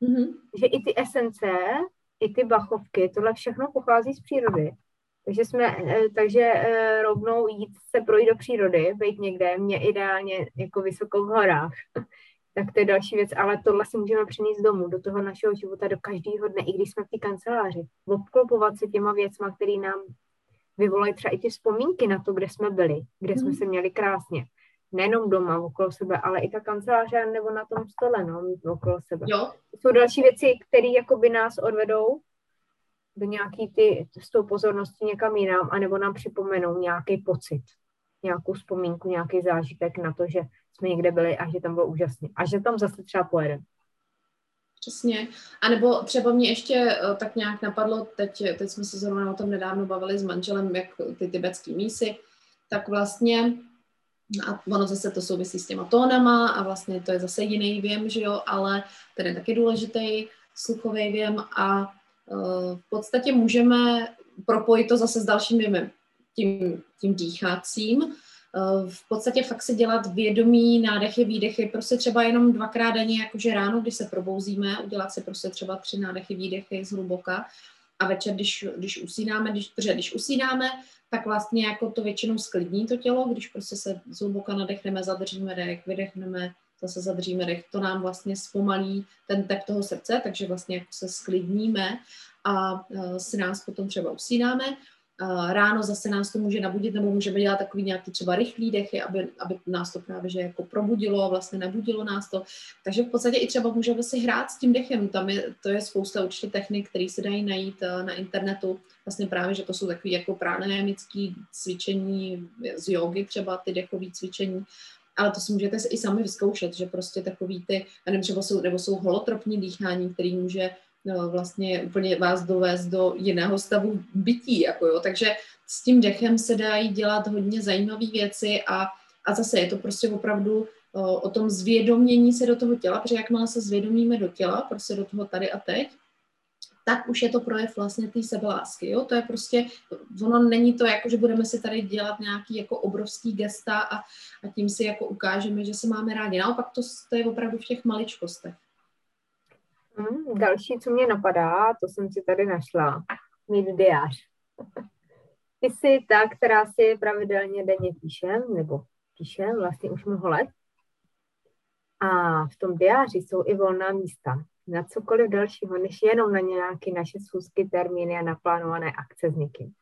Mm-hmm. Že i ty esence, i ty bachovky, tohle všechno pochází z přírody. Takže jsme, eh, takže eh, rovnou jít se projít do přírody, být někde, mě ideálně jako vysoko v horách, <laughs> tak to je další věc, ale tohle si můžeme přinést domů, do toho našeho života, do každého dne, i když jsme v té kanceláři. Obklopovat se těma věcma, které nám vyvolají třeba i ty vzpomínky na to, kde jsme byli, kde jsme hmm. se měli krásně. Nejenom doma, okolo sebe, ale i ta kanceláře nebo na tom stole, no, mít okolo sebe. Jo. Jsou další věci, které by nás odvedou do nějaký ty, s tou pozorností někam jinam, anebo nám připomenou nějaký pocit, nějakou vzpomínku, nějaký zážitek na to, že jsme někde byli a že tam bylo úžasně. A že tam zase třeba pojedeme. Přesně. A nebo třeba mě ještě eh, tak nějak napadlo, teď, teď jsme se zrovna o tom nedávno bavili s manželem, jak ty tibetský mísy, tak vlastně a ono zase to souvisí s těma tónama a vlastně to je zase jiný věm, že jo, ale ten je taky důležitý sluchový věm a v podstatě můžeme propojit to zase s dalším věmem, tím, tím dýchacím. V podstatě fakt si dělat vědomí nádechy, výdechy, prostě třeba jenom dvakrát denně, jakože ráno, když se probouzíme, udělat si prostě třeba tři nádechy, výdechy zhluboka a večer, když, když usínáme, když, protože když usínáme, tak vlastně jako to většinou sklidní to tělo, když prostě se zhluboka nadechneme, zadržíme dech, vydechneme, zase zadříme dech, to nám vlastně zpomalí ten tep toho srdce, takže vlastně jako se sklidníme a uh, si nás potom třeba usínáme. Ráno zase nás to může nabudit, nebo můžeme dělat takový nějaký třeba rychlý dechy, aby, aby nás to právě že jako probudilo a vlastně nebudilo nás to. Takže v podstatě i třeba můžeme si hrát s tím dechem. Tam je, to je spousta určitě technik, které se dají najít eh, na internetu. Vlastně právě, že to jsou takové jako pranayamické cvičení z jogy, třeba ty dechové cvičení, ale to si můžete i sami vyzkoušet, že prostě takový ty, nevím, třeba jsou, nebo jsou holotropní dýchání, který může vlastně úplně vás dovést do jiného stavu bytí, jako jo. takže s tím dechem se dají dělat hodně zajímavé věci a, a zase je to prostě opravdu o, o tom zvědomění se do toho těla, protože jakmile se zvědomíme do těla, prostě do toho tady a teď, tak už je to projev vlastně té sebelásky, jo, to je prostě, ono není to jako, že budeme si tady dělat nějaký jako obrovský gesta a, a tím si jako ukážeme, že se máme rádi, naopak to, to je opravdu v těch maličkostech. Hmm, další, co mě napadá, to jsem si tady našla, mít diář. <laughs> Ty jsi ta, která si pravidelně denně píše, nebo píše vlastně už mnoho let. A v tom diáři jsou i volná místa na cokoliv dalšího, než jenom na nějaké naše schůzky, termíny a naplánované akce s někým.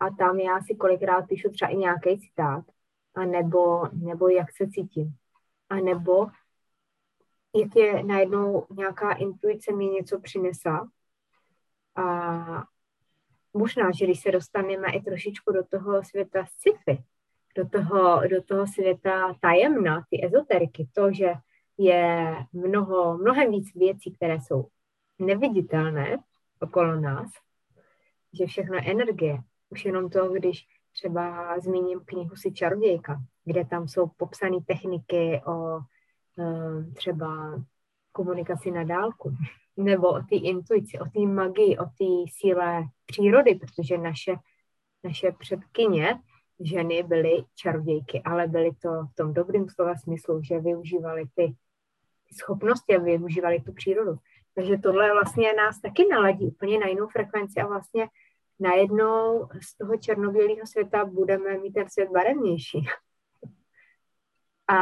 A tam já si kolikrát píšu třeba i nějaký citát, a nebo, nebo jak se cítím. A nebo jak je najednou nějaká intuice mi něco přinesla. A možná, že když se dostaneme i trošičku do toho světa sci-fi, do toho, do toho světa tajemna, ty ezoteriky, to, že je mnoho, mnohem víc věcí, které jsou neviditelné okolo nás, že všechno je energie. Už jenom to, když třeba zmíním knihu Si čarodějka, kde tam jsou popsané techniky o třeba komunikaci na dálku, nebo o té intuici, o té magii, o té síle přírody, protože naše, naše předkyně, ženy byly čarodějky, ale byly to v tom dobrým slova smyslu, že využívaly ty schopnosti a využívali tu přírodu. Takže tohle vlastně nás taky naladí úplně na jinou frekvenci a vlastně najednou z toho černobílého světa budeme mít ten svět barevnější. A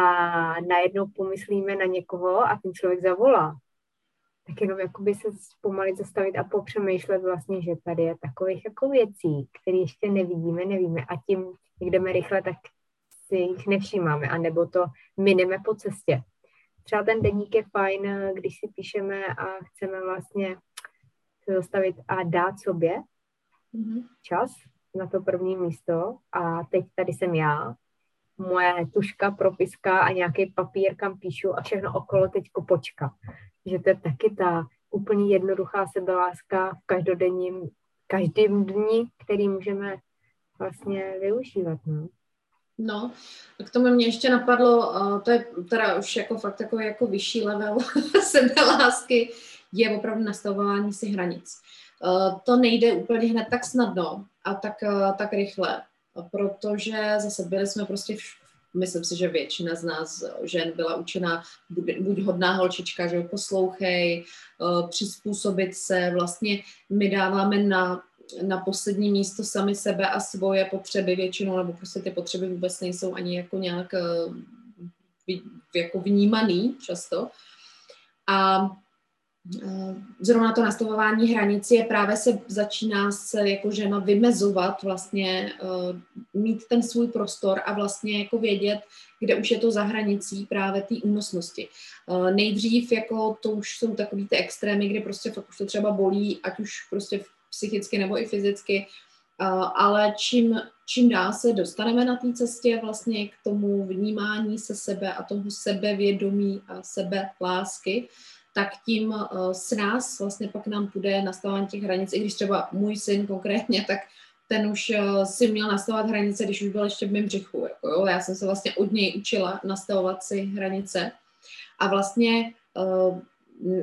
najednou pomyslíme na někoho a ten člověk zavolá. Tak jenom jakoby se zpomalit zastavit a popřemýšlet vlastně, že tady je takových jako věcí, které ještě nevidíme, nevíme. A tím, jak jdeme rychle, tak si jich nevšímáme, anebo to mineme po cestě. Třeba ten deník je fajn, když si píšeme a chceme vlastně se zastavit a dát sobě mm-hmm. čas na to první místo. A teď tady jsem já, moje tuška, propiska a nějaký papír, kam píšu a všechno okolo teď počka. Že to je taky ta úplně jednoduchá sebeláska v každodenním, každým dní, který můžeme vlastně využívat. No. No, k tomu mě ještě napadlo, uh, to je teda už jako fakt takový jako vyšší level <laughs> sebelásky, je opravdu nastavování si hranic. Uh, to nejde úplně hned tak snadno a tak, uh, tak rychle, protože zase byli jsme prostě, myslím si, že většina z nás žen byla učena buď, buď hodná holčička, že poslouchej, přizpůsobit se, vlastně my dáváme na na poslední místo sami sebe a svoje potřeby většinou, nebo prostě ty potřeby vůbec nejsou ani jako nějak eh, jako vnímaný často. A eh, zrovna to nastavování hranic je právě se začíná se jako žena vymezovat, vlastně uh, mít ten svůj prostor a vlastně jako vědět, kde už je to za hranicí právě té únosnosti. Uh, nejdřív jako to už jsou takový ty extrémy, kdy prostě fakt už to třeba bolí, ať už prostě psychicky nebo i fyzicky, ale čím, čím dál se dostaneme na té cestě vlastně k tomu vnímání se sebe a tomu sebevědomí a sebe lásky, tak tím s nás vlastně pak nám půjde nastavování těch hranic, i když třeba můj syn konkrétně, tak ten už si měl nastavovat hranice, když už byl ještě v mém břichu. Jako jo. Já jsem se vlastně od něj učila nastavovat si hranice. A vlastně,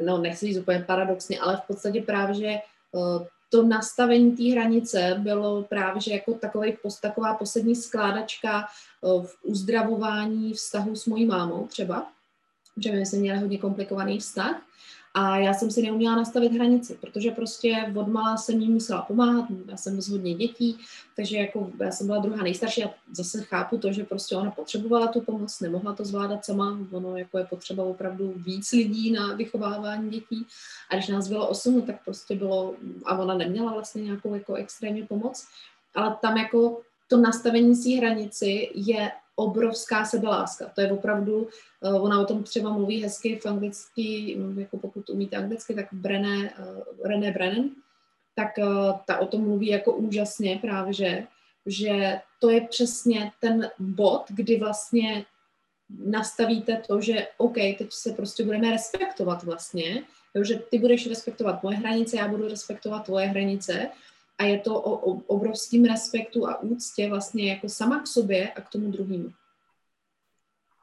no nechci říct úplně paradoxně, ale v podstatě právě, že to nastavení té hranice bylo právě že jako takový, taková poslední skládačka eh, v uzdravování vztahu s mojí mámou třeba, protože my jsme měli hodně komplikovaný vztah a já jsem si neuměla nastavit hranici, protože prostě od malá jsem jí musela pomáhat, já jsem z hodně dětí, takže jako já jsem byla druhá nejstarší a zase chápu to, že prostě ona potřebovala tu pomoc, nemohla to zvládat sama, ono jako je potřeba opravdu víc lidí na vychovávání dětí. A když nás bylo osm, no tak prostě bylo, a ona neměla vlastně nějakou jako extrémně pomoc, ale tam jako to nastavení si hranici je obrovská sebeláska. To je opravdu, uh, ona o tom třeba mluví hezky v anglicky, jako pokud umíte anglicky, tak Brené, uh, René Brennan, tak uh, ta o tom mluví jako úžasně právě, že, že to je přesně ten bod, kdy vlastně nastavíte to, že OK, teď se prostě budeme respektovat vlastně, jo, že ty budeš respektovat moje hranice, já budu respektovat tvoje hranice a je to o, o obrovském respektu a úctě vlastně jako sama k sobě a k tomu druhému.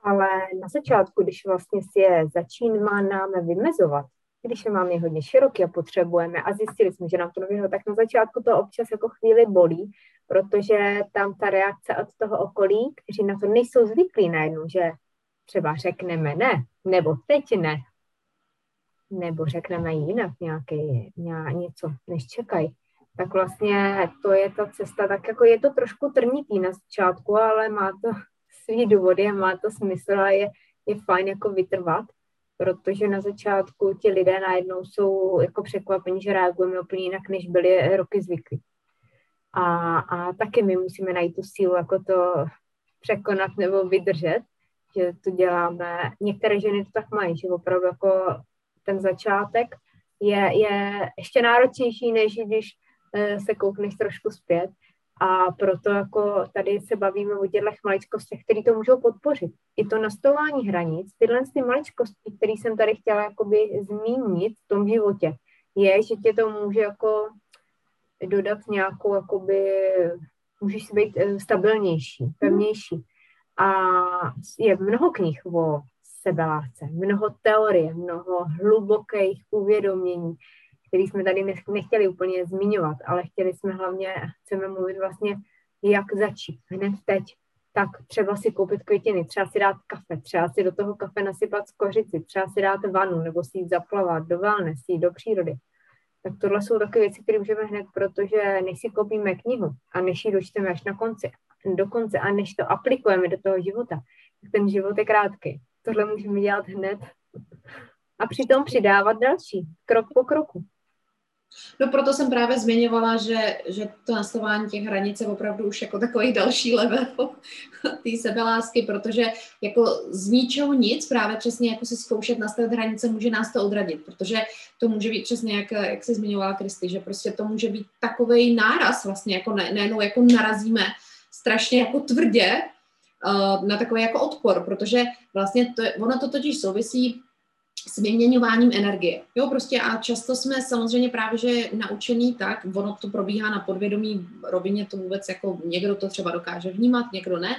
Ale na začátku, když vlastně si je začínáme vymezovat, když je máme hodně široký a potřebujeme a zjistili jsme, že nám to nevyhovuje, tak na začátku to občas jako chvíli bolí, protože tam ta reakce od toho okolí, kteří na to nejsou zvyklí najednou, že třeba řekneme ne, nebo teď ne, nebo řekneme jinak nějaký, nějak, něco, než čekají, tak vlastně to je ta cesta, tak jako je to trošku trnitý na začátku, ale má to <laughs> svý důvody a má to smysl a je, je fajn jako vytrvat, protože na začátku ti lidé najednou jsou jako překvapení, že reagujeme úplně jinak, než byli roky zvyklí. A, a taky my musíme najít tu sílu, jako to překonat nebo vydržet, že to děláme. Některé ženy to tak mají, že opravdu jako ten začátek je, je ještě náročnější, než když se koukneš trošku zpět. A proto jako tady se bavíme o těchto maličkostech, které to můžou podpořit. I to nastavování hranic, tyhle ty maličkosti, které jsem tady chtěla jakoby zmínit v tom životě, je, že tě to může jako dodat nějakou, jakoby, můžeš si být eh, stabilnější, mhm. pevnější. A je mnoho knih o sebelásce, mnoho teorie, mnoho hlubokých uvědomění, které jsme tady nechtěli úplně zmiňovat, ale chtěli jsme hlavně, chceme mluvit vlastně, jak začít hned teď. Tak třeba si koupit květiny, třeba si dát kafe, třeba si do toho kafe nasypat skořici, třeba si dát vanu, nebo si jít zaplavat do wellness, jít do přírody tak tohle jsou takové věci, které můžeme hned, protože než si koupíme knihu a než ji dočteme až na konci, do konce a než to aplikujeme do toho života, tak ten život je krátký. Tohle můžeme dělat hned a přitom přidávat další, krok po kroku. No proto jsem právě zmiňovala, že, že to nastavování těch hranic je opravdu už jako takový další level <laughs> té sebelásky, protože jako z ničeho nic, právě přesně jako si zkoušet nastavit hranice, může nás to odradit, protože to může být přesně, jak, jak se zmiňovala Kristy, že prostě to může být takový náraz vlastně, jako ne, jako narazíme strašně jako tvrdě uh, na takový jako odpor, protože vlastně to, ono to totiž souvisí s vyměňováním energie. Jo, prostě a často jsme samozřejmě právě, že naučený tak, ono to probíhá na podvědomí rovině, to vůbec jako někdo to třeba dokáže vnímat, někdo ne,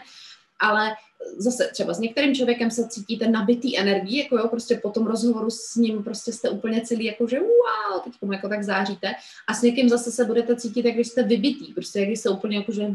ale zase třeba s některým člověkem se cítíte nabitý energií, jako jo, prostě po tom rozhovoru s ním prostě jste úplně celý jako, že wow, teď tomu jako tak záříte a s někým zase se budete cítit, jak když jste vybitý, prostě jak když jste úplně jako, že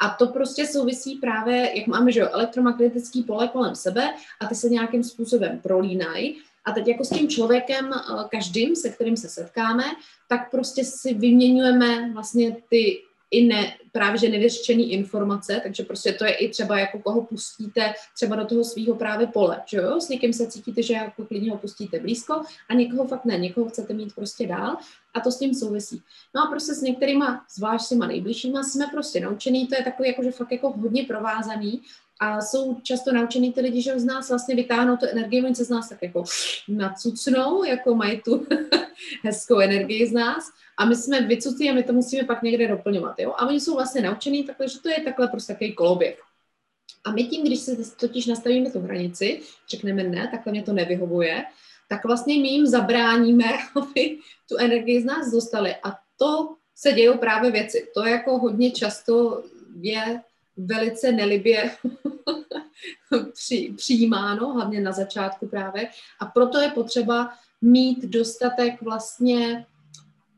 a to prostě souvisí právě, jak máme, že jo, elektromagnetický pole kolem sebe a ty se nějakým způsobem prolínají. A teď jako s tím člověkem, eh, každým, se kterým se setkáme, tak prostě si vyměňujeme vlastně ty i ne, právě že nevyřčený informace, takže prostě to je i třeba jako koho pustíte třeba do toho svého právě pole, že jo, s někým se cítíte, že jako klidně ho pustíte blízko a někoho fakt ne, někoho chcete mít prostě dál a to s tím souvisí. No a prostě s některýma, zvlášť s těma nejbližšíma, jsme prostě naučený, to je takový jako, že fakt jako hodně provázaný a jsou často naučený ty lidi, že z nás vlastně vytáhnou tu energii, oni se z nás tak jako nacucnou, jako mají tu <laughs> hezkou energii z nás a my jsme vycutí a my to musíme pak někde doplňovat. Jo? A oni jsou vlastně naučený takhle, že to je takhle prostě takový koloběh. A my tím, když se totiž nastavíme tu hranici, řekneme ne, takhle mě to nevyhovuje, tak vlastně my jim zabráníme, <laughs> aby tu energii z nás dostali. A to se dějou právě věci. To jako hodně často je velice nelibě <laughs> při, přijímáno, hlavně na začátku právě. A proto je potřeba mít dostatek vlastně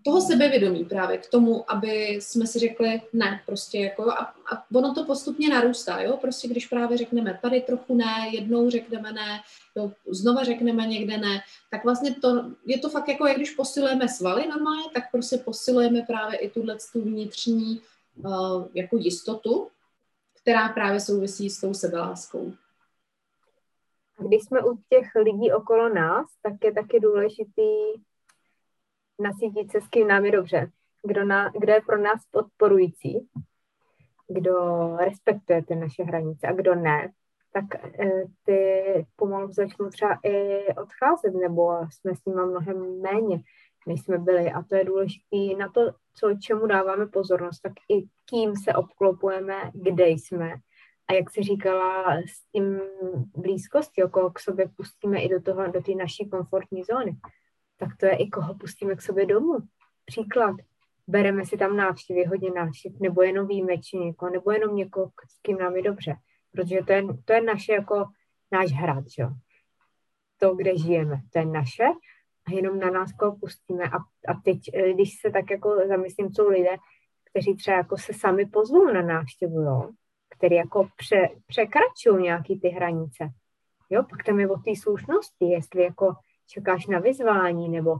toho sebevědomí právě k tomu, aby jsme si řekli ne, prostě jako a, a ono to postupně narůstá, jo, prostě když právě řekneme tady trochu ne, jednou řekneme ne, jo, znova řekneme někde ne, tak vlastně to, je to fakt jako, jak když posilujeme svaly normálně, tak prostě posilujeme právě i tuhle tu vnitřní uh, jako jistotu, která právě souvisí s tou sebeláskou. Když jsme u těch lidí okolo nás, tak je taky důležitý nasytit se, s kým nám je dobře. kdo, na, kdo je pro nás podporující, kdo respektuje ty naše hranice a kdo ne, tak eh, ty pomalu začnou třeba i odcházet, nebo jsme s nimi mnohem méně, než jsme byli. A to je důležité na to, co, čemu dáváme pozornost, tak i kým se obklopujeme, kde jsme. A jak si říkala, s tím blízkostí, koho k sobě pustíme i do toho, do té naší komfortní zóny, tak to je i koho pustíme k sobě domů. Příklad, bereme si tam návštěvy, hodně návštěv, nebo jenom výjimečně někoho, nebo jenom někoho, s kým nám je dobře. Protože to je, to je naše jako náš hrad, jo. To, kde žijeme, to je naše a jenom na nás koho pustíme. A, a teď, eh, když se tak jako zamyslím, jsou lidé, kteří třeba jako se sami pozvou na návštěvu, jo, který jako pře, překračují nějaký ty hranice. Jo, pak tam je o té slušnosti, jestli jako čekáš na vyzvání, nebo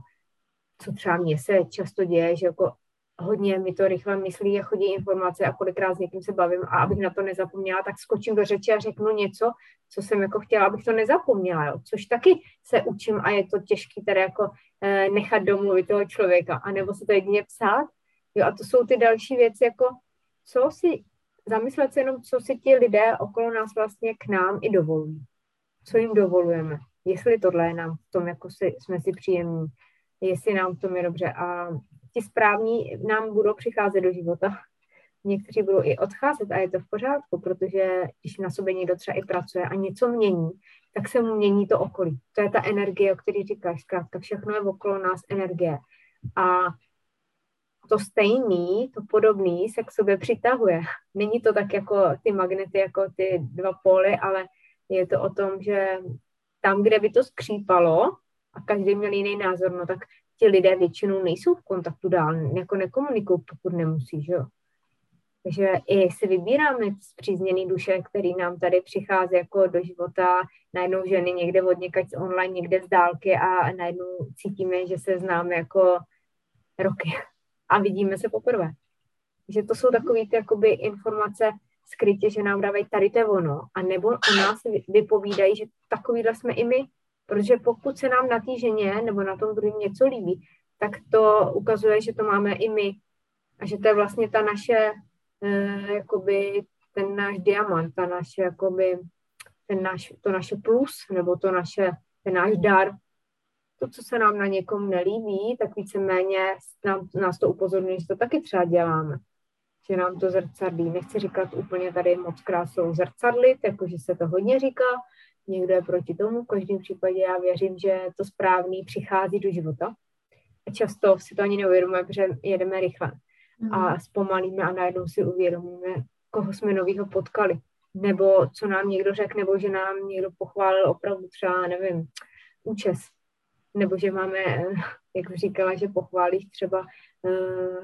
co třeba mně se často děje, že jako hodně mi to rychle myslí a chodí informace a kolikrát s někým se bavím a abych na to nezapomněla, tak skočím do řeči a řeknu něco, co jsem jako chtěla, abych to nezapomněla, jo. což taky se učím a je to těžké tady jako eh, nechat domluvit toho člověka, anebo se to jedině psát, jo, a to jsou ty další věci, jako co si, zamyslet se jenom, co si ti lidé okolo nás vlastně k nám i dovolují, co jim dovolujeme, jestli tohle je nám v tom, jako si, jsme si příjemní, jestli nám v tom je dobře a ti správní nám budou přicházet do života. Někteří budou i odcházet a je to v pořádku, protože když na sobě někdo třeba i pracuje a něco mění, tak se mu mění to okolí. To je ta energie, o které říkáš. Zkrátka všechno je okolo nás energie. A to stejný, to podobný se k sobě přitahuje. Není to tak jako ty magnety, jako ty dva póly, ale je to o tom, že tam, kde by to skřípalo a každý měl jiný názor, no tak ti lidé většinou nejsou v kontaktu dál, jako nekomunikují, pokud nemusí, že jo. Takže i si vybíráme zpřízněný duše, který nám tady přichází jako do života, najednou ženy někde od někaď online, někde z dálky a najednou cítíme, že se známe jako roky a vidíme se poprvé. Takže to jsou takové ty jakoby informace skrytě, že nám dávají tady to ono, a nebo o nás vypovídají, že takovýhle jsme i my, Protože pokud se nám na té ženě nebo na tom druhém něco líbí, tak to ukazuje, že to máme i my. A že to je vlastně ta naše, eh, jakoby ten náš diamant, ta naše, jakoby, ten náš, to naše plus, nebo to naše, ten náš dar. To, co se nám na někom nelíbí, tak víceméně nám, nás to upozorňuje, že to taky třeba děláme. Že nám to zrcadlí. Nechci říkat úplně tady moc krásou zrcadlit, jakože se to hodně říká, někdo je proti tomu. V každém případě já věřím, že to správný přichází do života. A často si to ani neuvědomujeme, protože jedeme rychle. Mm. A zpomalíme a najednou si uvědomíme, koho jsme novýho potkali. Nebo co nám někdo řekl, nebo že nám někdo pochválil opravdu třeba, nevím, účes. Nebo že máme, <laughs> jak říkala, že pochválíš třeba,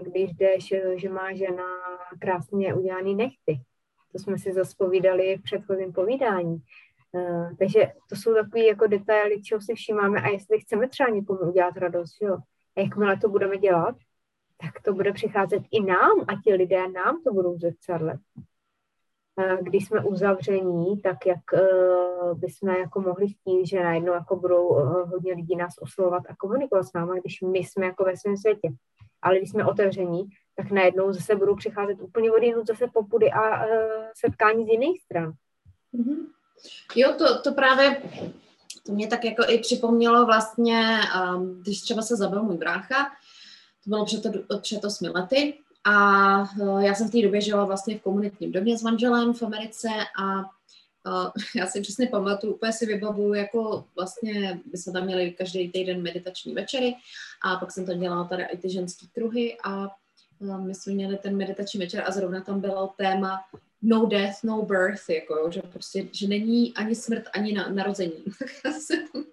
když jdeš, že má žena krásně udělaný nechty. To jsme si zase povídali v předchozím povídání. Uh, takže to jsou takové jako detaily, čeho si všímáme a jestli chceme třeba někomu udělat radost, jo, a jakmile to budeme dělat, tak to bude přicházet i nám a ti lidé nám to budou zrcadlet. Když jsme uzavření, tak jak bychom jako mohli chtít, že najednou jako budou hodně lidí nás oslovovat a komunikovat s námi, když my jsme jako ve svém světě. Ale když jsme otevření, tak najednou zase budou přicházet úplně od jinut zase popudy a uh, setkání z jiných stran. Mm-hmm. Jo, to, to právě to mě tak jako i připomnělo vlastně, um, když třeba se zabil můj brácha, to bylo před, před osmi lety a uh, já jsem v té době žila vlastně v komunitním domě s manželem v Americe a já si přesně pamatuju, úplně si vybavuju, jako vlastně my jsme tam měli každý týden meditační večery a pak jsem tam dělala tady i ty ženský kruhy a uh, my jsme měli ten meditační večer a zrovna tam bylo téma no death, no birth, jako, že prostě, že není ani smrt, ani na, narození. <laughs>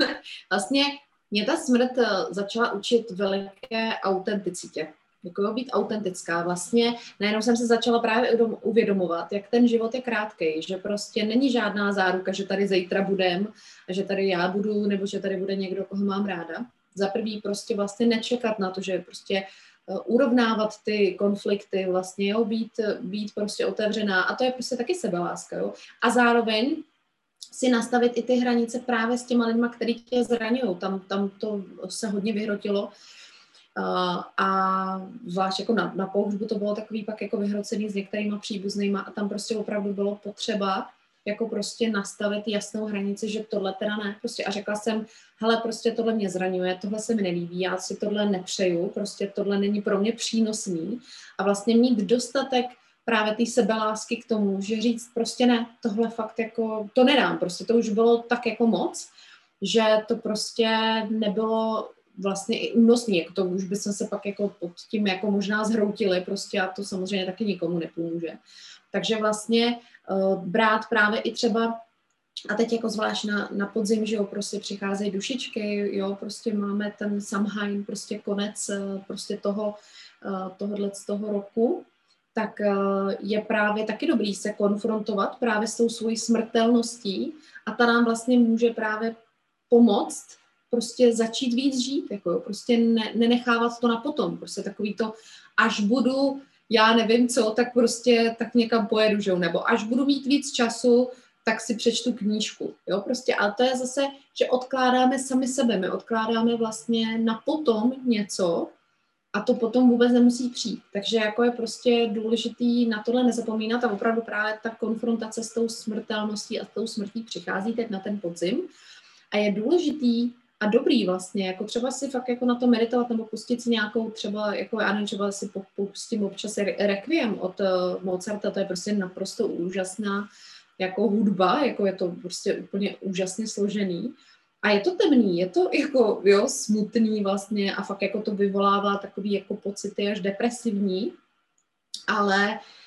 <laughs> vlastně mě ta smrt eh, začala učit veliké autenticitě. Jako jo, být autentická. Vlastně najednou jsem se začala právě uvědomovat, jak ten život je krátký, že prostě není žádná záruka, že tady zítra budem, že tady já budu, nebo že tady bude někdo, koho mám ráda. Za prvý prostě vlastně nečekat na to, že prostě Eh, urovnávat ty konflikty, vlastně, jo, být, být prostě otevřená a to je prostě taky sebeláska, jo. A zároveň si nastavit i ty hranice právě s těma lidma, který tě zraňují. Tam, tam to se hodně vyhrotilo, a zvlášť jako na, na pohřbu to bylo takový pak jako vyhrocený s některýma příbuznýma a tam prostě opravdu bylo potřeba jako prostě nastavit jasnou hranici, že tohle teda ne. Prostě a řekla jsem, hele, prostě tohle mě zraňuje, tohle se mi nelíbí, já si tohle nepřeju, prostě tohle není pro mě přínosný. A vlastně mít dostatek právě té sebelásky k tomu, že říct prostě ne, tohle fakt jako, to nedám, prostě to už bylo tak jako moc, že to prostě nebylo vlastně i únosný, jako to už bychom se pak jako pod tím jako možná zhroutili prostě a to samozřejmě taky nikomu nepomůže. Takže vlastně uh, brát právě i třeba a teď jako zvlášť na, na podzim, že jo, prostě přicházejí dušičky, jo, prostě máme ten Samhain, prostě konec uh, prostě toho, uh, tohohle z toho roku, tak je právě taky dobrý se konfrontovat právě s tou svojí smrtelností a ta nám vlastně může právě pomoct prostě začít víc žít, jako jo, prostě ne, nenechávat to na potom, prostě takový to, až budu já nevím co, tak prostě tak někam pojedu, že jo? nebo až budu mít víc času, tak si přečtu knížku, jo, prostě, ale to je zase, že odkládáme sami sebe, my odkládáme vlastně na potom něco a to potom vůbec nemusí přijít, takže jako je prostě důležitý na tohle nezapomínat a opravdu právě ta konfrontace s tou smrtelností a s tou smrtí přichází teď na ten podzim a je důležitý a dobrý vlastně, jako třeba si fakt jako na to meditovat nebo pustit si nějakou třeba, jako já nevím, třeba si pustím občas Requiem od uh, Mozarta, to je prostě naprosto úžasná jako hudba, jako je to prostě úplně úžasně složený. A je to temný, je to jako, jo, smutný vlastně a fakt jako to vyvolává takový jako pocity až depresivní, ale Uh,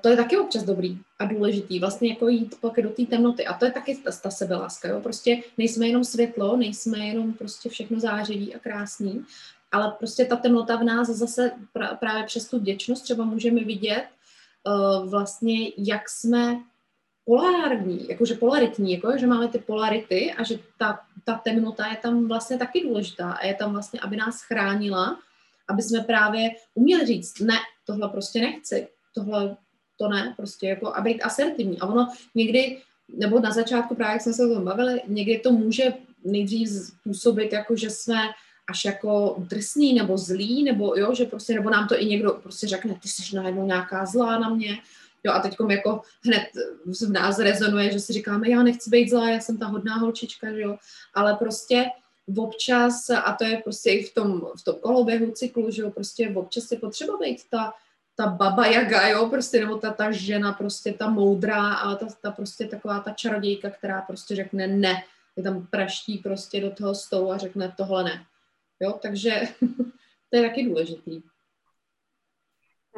to je taky občas dobrý a důležitý, vlastně jako jít pak do té temnoty. A to je taky ta, ta sebeláska, jo? Prostě nejsme jenom světlo, nejsme jenom prostě všechno zářivý a krásný, ale prostě ta temnota v nás zase pra, právě přes tu vděčnost třeba můžeme vidět uh, vlastně, jak jsme polární, jakože polaritní, jako, že máme ty polarity a že ta, ta temnota je tam vlastně taky důležitá a je tam vlastně, aby nás chránila, aby jsme právě uměli říct, ne, tohle prostě nechci, tohle to ne, prostě jako a být asertivní. A ono někdy, nebo na začátku právě, jak jsme se o tom bavili, někdy to může nejdřív způsobit, jako že jsme až jako drsný nebo zlý, nebo jo, že prostě, nebo nám to i někdo prostě řekne, ty jsi najednou nějaká zlá na mě, jo, a teď jako hned v nás rezonuje, že si říkáme, já nechci být zlá, já jsem ta hodná holčička, jo, ale prostě občas, a to je prostě i v tom, v tom koloběhu cyklu, že jo, prostě občas je potřeba být ta ta baba Jaga, jo, prostě, nebo ta, ta žena, prostě ta moudrá a ta, ta prostě taková ta čarodějka, která prostě řekne ne, je tam praští prostě do toho stolu a řekne tohle ne. Jo, takže <laughs> to je taky důležitý.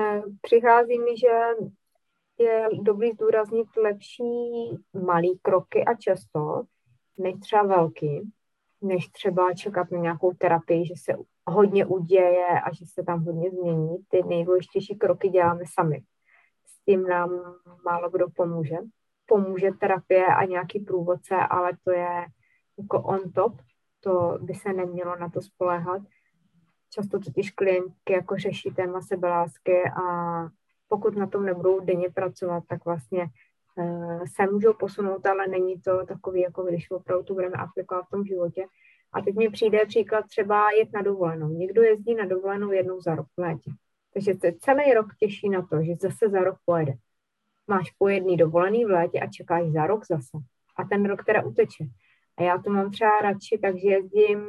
Eh, přichází mi, že je dobrý zdůraznit lepší malý kroky a často, než třeba velký, než třeba čekat na nějakou terapii, že se hodně uděje a že se tam hodně změní. Ty nejdůležitější kroky děláme sami. S tím nám málo kdo pomůže. Pomůže terapie a nějaký průvodce, ale to je jako on top. To by se nemělo na to spoléhat. Často totiž klientky jako řeší téma sebelásky a pokud na tom nebudou denně pracovat, tak vlastně uh, se můžou posunout, ale není to takový, jako když opravdu budeme aplikovat v tom životě. A teď mi přijde příklad třeba jet na dovolenou. Někdo jezdí na dovolenou jednou za rok v létě. Takže se celý rok těší na to, že zase za rok pojede. Máš po jedný dovolený v létě a čekáš za rok zase. A ten rok teda uteče. A já to mám třeba radši, takže jezdím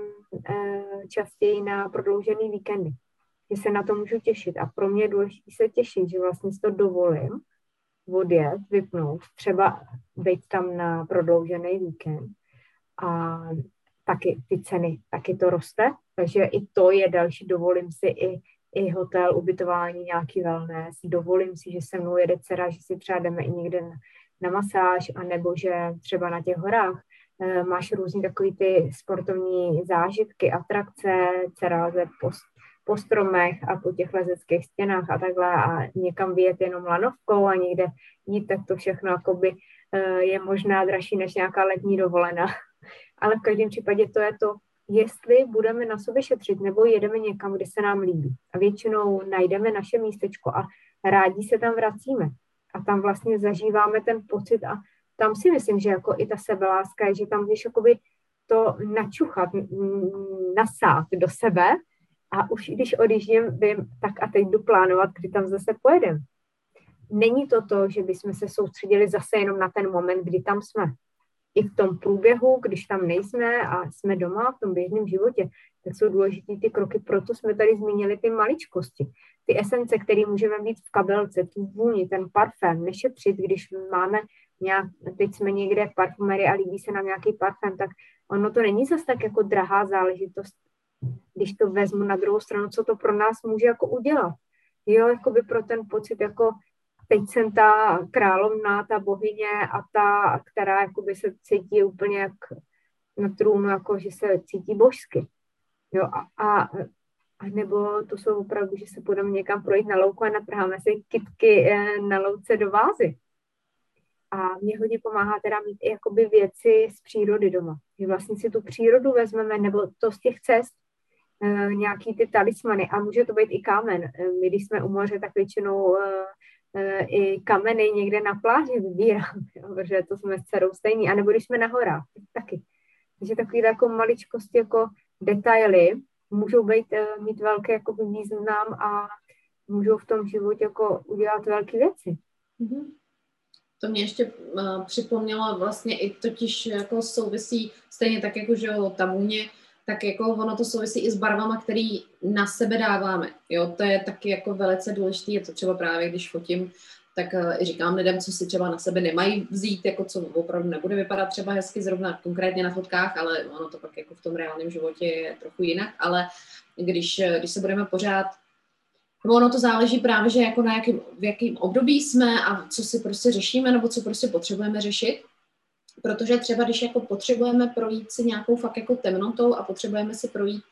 e, častěji na prodloužený víkendy. Že se na to můžu těšit. A pro mě je důležité se těšit, že vlastně si to dovolím odjet, vypnout, třeba být tam na prodloužený víkend a taky ty ceny, taky to roste, takže i to je další, dovolím si i, i hotel, ubytování, nějaký wellness, dovolím si, že se mnou jede dcera, že si třeba jdeme i někde na, na masáž, anebo že třeba na těch horách e, máš různý takový ty sportovní zážitky, atrakce, dcera lze po, po stromech a po těch lezeckých stěnách a takhle a někam vyjet jenom lanovkou a někde jít, tak to všechno jakoby e, je možná dražší než nějaká letní dovolená ale v každém případě to je to, jestli budeme na sobě šetřit nebo jedeme někam, kde se nám líbí. A většinou najdeme naše místečko a rádi se tam vracíme. A tam vlastně zažíváme ten pocit a tam si myslím, že jako i ta sebeláska je, že tam víš jakoby to načuchat, nasát do sebe A už když odjíždím, vím, tak a teď jdu plánovat, kdy tam zase pojedem. Není to to, že bychom se soustředili zase jenom na ten moment, kdy tam jsme. I v tom průběhu, když tam nejsme a jsme doma v tom běžném životě, tak jsou důležité ty kroky, proto jsme tady zmínili ty maličkosti. Ty esence, které můžeme mít v kabelce, tu vůni, ten parfém, nešetřit, když máme nějak, teď jsme někde v parfumerii a líbí se nám nějaký parfém, tak ono to není zase tak jako drahá záležitost, když to vezmu na druhou stranu, co to pro nás může jako udělat. Jo, jako by pro ten pocit, jako teď jsem ta královna, ta bohyně a ta, která jakoby se cítí úplně jak na trůnu, jako že se cítí božsky. Jo, a, a, a nebo to jsou opravdu, že se budeme někam projít na louku a natrháme si kitky eh, na louce do vázy. A mě hodně pomáhá teda mít i jakoby věci z přírody doma. Že vlastně si tu přírodu vezmeme, nebo to z těch cest, e, nějaký ty talismany. A může to být i kámen. E, my, když jsme u moře, tak většinou i kameny někde na pláži vybíráme, protože to jsme s dcerou stejný. A nebo když jsme na horách, tak taky. Takže takové jako maličkosti, jako detaily můžou být, e, mít velký jako význam a můžou v tom životě jako udělat velké věci. Mm-hmm. To mě ještě uh, připomnělo vlastně i totiž jako souvisí stejně tak jako, že jo, ta vůně, tak jako ono to souvisí i s barvama, který na sebe dáváme. Jo, to je taky jako velice důležité, je to třeba právě, když fotím, tak i říkám lidem, co si třeba na sebe nemají vzít, jako co opravdu nebude vypadat třeba hezky zrovna konkrétně na fotkách, ale ono to pak jako v tom reálném životě je trochu jinak, ale když, když se budeme pořád nebo ono to záleží právě, že jako na jakým, v jakém období jsme a co si prostě řešíme, nebo co prostě potřebujeme řešit. Protože třeba, když jako potřebujeme projít si nějakou fakt jako temnotou a potřebujeme si projít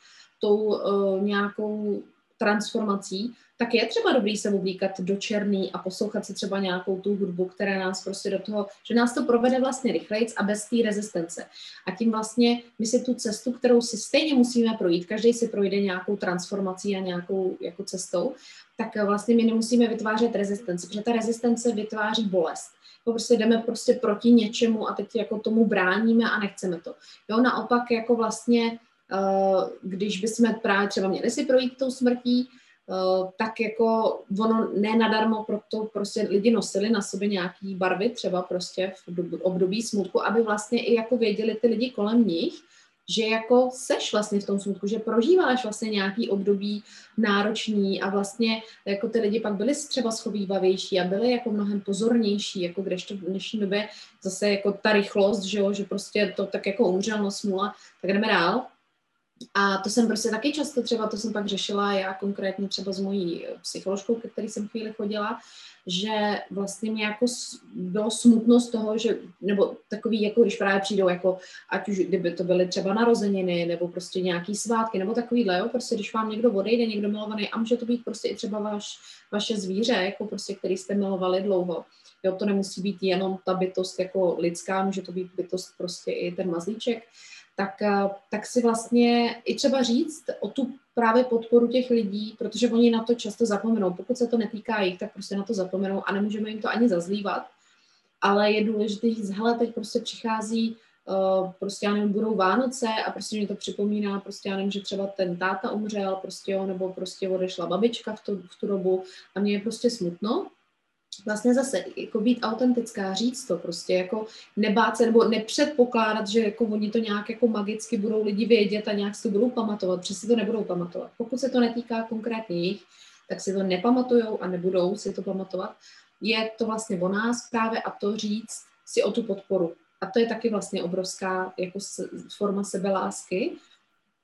tou uh, nějakou transformací, tak je třeba dobrý se oblíkat do černý a poslouchat si třeba nějakou tu hudbu, která nás prostě do toho, že nás to provede vlastně rychlejc a bez té rezistence. A tím vlastně my si tu cestu, kterou si stejně musíme projít, každý si projde nějakou transformací a nějakou jako cestou, tak vlastně my nemusíme vytvářet rezistenci, protože ta rezistence vytváří bolest. Jako prostě jdeme prostě proti něčemu a teď jako tomu bráníme a nechceme to. Jo, naopak jako vlastně, eh, když bychom právě třeba měli si projít tou smrtí, Eh, tak jako ono ne nadarmo, proto prostě lidi nosili na sobě nějaký barvy, třeba prostě v období smutku, aby vlastně i jako věděli ty lidi kolem nich, že jako seš vlastně v tom smutku, že prožíváš vlastně nějaký období náročný a vlastně jako ty lidi pak byli třeba schovývavější a byli jako mnohem pozornější, jako kdežto v dnešní době zase jako ta rychlost, že jo, že prostě to tak jako umřel, no smula, tak jdeme dál. A to jsem prostě taky často třeba, to jsem pak řešila já konkrétně třeba s mojí psycholožkou, ke který jsem chvíli chodila, že vlastně mě jako bylo smutno z toho, že, nebo takový, jako když právě přijdou, jako ať už kdyby to byly třeba narozeniny, nebo prostě nějaký svátky, nebo takovýhle, jo, prostě když vám někdo odejde, někdo milovaný, a může to být prostě i třeba vaš, vaše zvíře, jako prostě, který jste milovali dlouho. Jo, to nemusí být jenom ta bytost jako lidská, může to být bytost prostě i ten mazlíček tak, eh, tak si vlastně i třeba říct o tu právě podporu těch lidí, protože oni na to často zapomenou. Pokud se to netýká jich, tak prostě na to zapomenou a nemůžeme jim to ani zazlívat. Ale je důležité říct, hele, teď prostě přichází, uh, prostě já nevím, budou Vánoce a prostě mě to připomíná, prostě já nevím, že třeba ten táta umřel, prostě jo, nebo prostě odešla babička v tu, v tu dobu a mě je prostě smutno, vlastně zase jako být autentická, říct to prostě, jako nebát se nebo nepředpokládat, že jako oni to nějak jako magicky budou lidi vědět a nějak si to budou pamatovat, přesně to nebudou pamatovat. Pokud se to netýká konkrétně jich, tak si to nepamatujou a nebudou si to pamatovat. Je to vlastně o nás právě a to říct si o tu podporu. A to je taky vlastně obrovská jako forma sebelásky,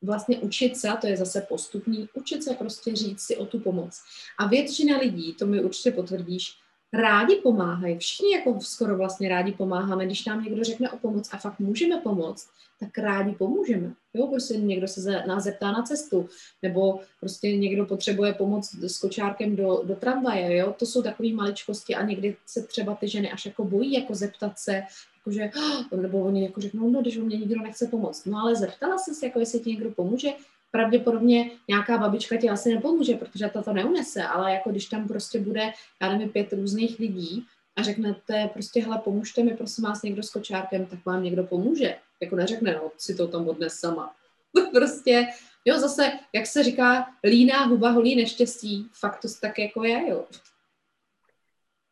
vlastně učit se, a to je zase postupný, učit se prostě říct si o tu pomoc. A většina lidí, to mi určitě potvrdíš, rádi pomáhají. Všichni jako skoro vlastně rádi pomáháme. Když nám někdo řekne o pomoc a fakt můžeme pomoct, tak rádi pomůžeme. Jo, prostě někdo se nás zeptá na cestu, nebo prostě někdo potřebuje pomoc s kočárkem do, do tramvaje, jo, to jsou takové maličkosti a někdy se třeba ty ženy až jako bojí jako zeptat se, jakože, <gasps> nebo oni jako řeknou, no, když mě nikdo nechce pomoct. No ale zeptala se, jako jestli ti někdo pomůže, pravděpodobně nějaká babička ti asi nepomůže, protože ta to neunese, ale jako když tam prostě bude, já nevím, pět různých lidí a řeknete prostě, hele, pomůžte mi, prosím vás, někdo s kočárkem, tak vám někdo pomůže. Jako neřekne, no, si to tam odnes sama. <laughs> prostě Jo, zase, jak se říká, líná huba holí neštěstí, fakt to tak jako je, jo.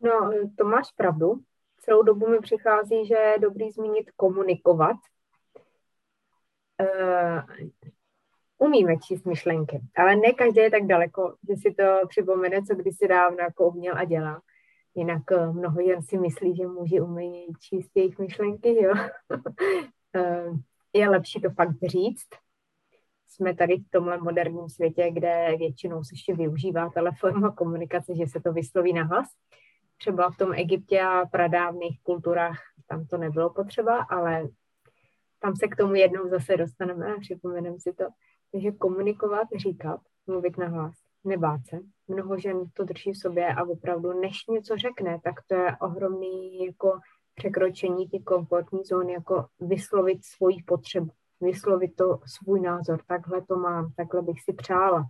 No, to máš pravdu. Celou dobu mi přichází, že je dobrý zmínit komunikovat. Uh, umíme číst myšlenky, ale ne každý je tak daleko, že si to připomene, co když si dávno jako uměl a dělá. Jinak eh, mnoho jen si myslí, že muži umějí číst jejich myšlenky, jo. <laughs> Eh, je lepší to fakt říct. Jsme tady v tomhle moderním světě, kde většinou se ještě využívá telefonní komunikace, že se to vysloví na hlas. Třeba v tom Egyptě a pradávných kulturách tam to nebylo potřeba, ale tam se k tomu jednou zase dostaneme a připomeneme si to. Takže komunikovat, říkat, mluvit na hlas, nebát se. Mnoho žen to drží v sobě a opravdu, než něco řekne, tak to je ohromný jako překročení ty komfortní zóny, jako vyslovit svoji potřebu, vyslovit to svůj názor, takhle to mám, takhle bych si přála,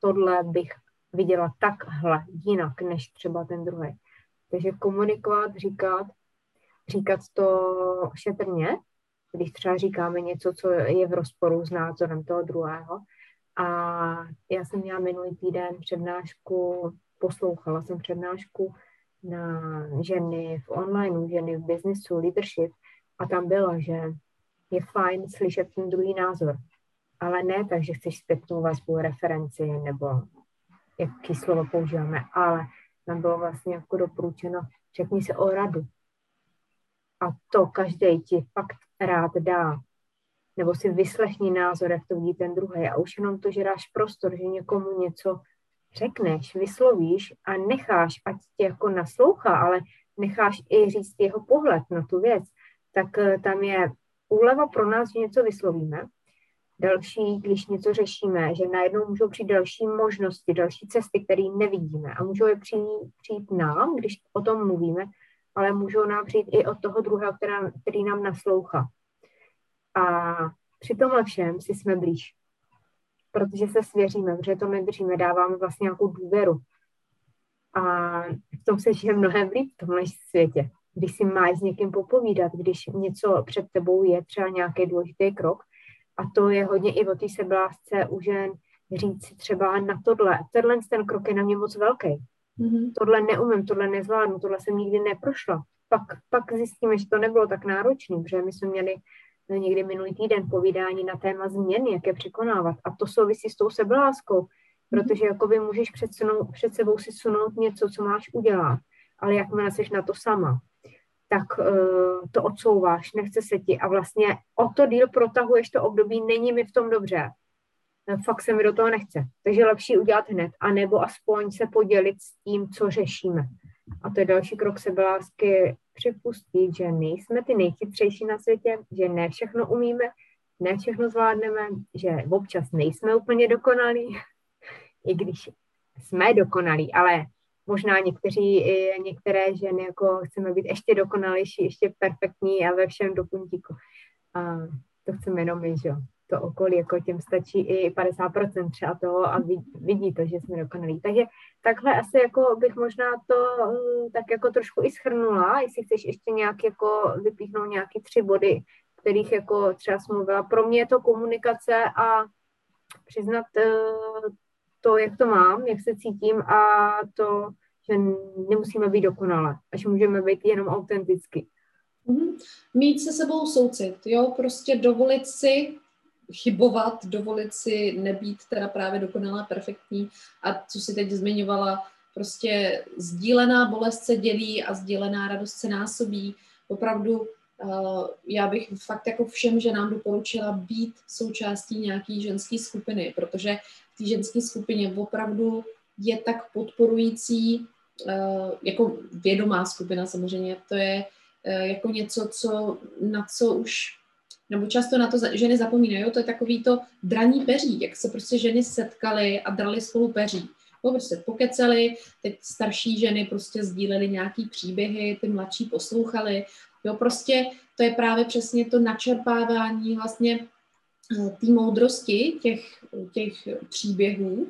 tohle bych viděla takhle, jinak, než třeba ten druhý. Takže komunikovat, říkat, říkat to šetrně, když třeba říkáme něco, co je v rozporu s názorem toho druhého. A já jsem měla minulý týden přednášku, poslouchala jsem přednášku na ženy v online, ženy v businessu, leadership a tam bylo, že je fajn slyšet ten druhý názor, ale ne tak, že chceš zpětnou vazbu, referenci nebo jaký slovo používáme, ale tam bylo vlastně jako doporučeno, řekni se o radu. A to každý ti fakt rád dá. Nebo si vyslechni názor, jak to vidí ten druhý. A už jenom to, že dáš prostor, že někomu něco řekneš, vyslovíš a necháš, ať tě jako naslouchá, ale necháš i říct jeho pohled na tu věc, tak eh, tam je úleva pro nás, že něco vyslovíme. Další, když něco řešíme, že najednou můžou přijít další možnosti, další cesty, které nevidíme a můžou je přijít, přijít nám, když o tom mluvíme, ale můžou nám přijít i od toho druhého, která, který nám naslouchá. A při tomhle všem si jsme blíž protože se svěříme, protože to nedržíme, dáváme vlastně nějakou důvěru. A v tom se žije mnohem líp v tomhle světě. Když si máš s někým popovídat, když něco před tebou je třeba nějaký důležitý krok, a to je hodně i o té seblásce u žen, říct třeba na tohle, tenhle ten krok je na mě moc velký. Mm-hmm. Tohle neumím, tohle nezvládnu, tohle jsem nikdy neprošla. Pak, pak zjistíme, že to nebylo tak náročné, protože my jsme měli No, někdy minulý týden povídání na téma změny, jak je překonávat. A to souvisí s tou sebeláskou, protože jakoby můžeš před, sunou, před sebou si sunout něco, co máš udělat, ale jakmile jsi na to sama, tak uh, to odsouváš, nechce se ti a vlastně o to díl protahuješ to období, není mi v tom dobře. No, fakt se mi do toho nechce. Takže lepší udělat hned, anebo aspoň se podělit s tím, co řešíme. A to je další krok sebelásky, připustit, že nejsme ty nejchytřejší na světě, že ne všechno umíme, ne všechno zvládneme, že občas nejsme úplně dokonalí, <laughs> i když jsme dokonalí, ale možná někteří, některé ženy jako chceme být ještě dokonalější, ještě perfektní a ve všem do puntíku. A to chceme jenom my, že jo to okolí, jako těm stačí i 50% třeba toho a vidí to, že jsme dokonalí. Takže takhle asi jako bych možná to mm, tak jako trošku i schrnula, jestli chceš ještě nějak jako vypíchnout nějaký tři body, kterých jako třeba mluvila. Pro mě je to komunikace a přiznat eh, to, jak to mám, jak se cítím a to, že nemusíme být dokonale, až můžeme být jenom autenticky. Mm-hmm. Mít se sebou soucit, jo, prostě dovolit si chybovat, dovolit si nebýt teda právě dokonalá, perfektní a co si teď zmiňovala, prostě sdílená bolest se dělí a sdílená radost se násobí. Opravdu uh, já bych fakt jako všem ženám doporučila být součástí nějaký ženské skupiny, protože v té ženské skupině opravdu je tak podporující, uh, jako vědomá skupina samozřejmě, to je uh, jako něco, co, na co už nebo často na to ženy zapomínají, to je takový to draní peří, jak se prostě ženy setkaly a drali spolu peří. No, prostě pokeceli, teď starší ženy prostě sdílely nějaký příběhy, ty mladší poslouchali. Jo, prostě to je právě přesně to načerpávání vlastně eh, té moudrosti těch, těch příběhů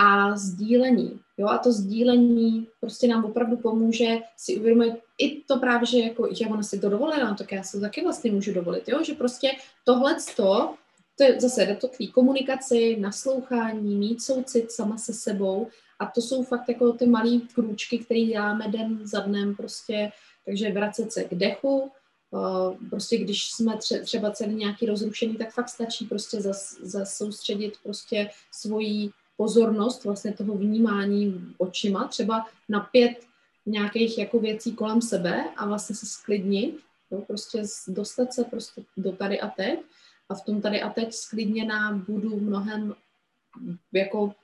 a sdílení. Jo, a to sdílení prostě nám opravdu pomůže si uvědomit i to právě, že, jako, že ona si to dovolila, no, tak já si to taky vlastně můžu dovolit, jo, že prostě tohle to to je zase do komunikaci, naslouchání, mít soucit sama se sebou a to jsou fakt jako ty malé krůčky, které děláme den za dnem prostě, takže vracet se k dechu, prostě když jsme třeba celý nějaký rozrušený, tak fakt stačí prostě zasoustředit prostě svoji pozornost vlastně toho vnímání očima, třeba na pět nějakých jako věcí kolem sebe a vlastně se sklidnit, jo, prostě dostat se prostě do tady a teď a v tom tady a teď sklidněná budu mnohem jako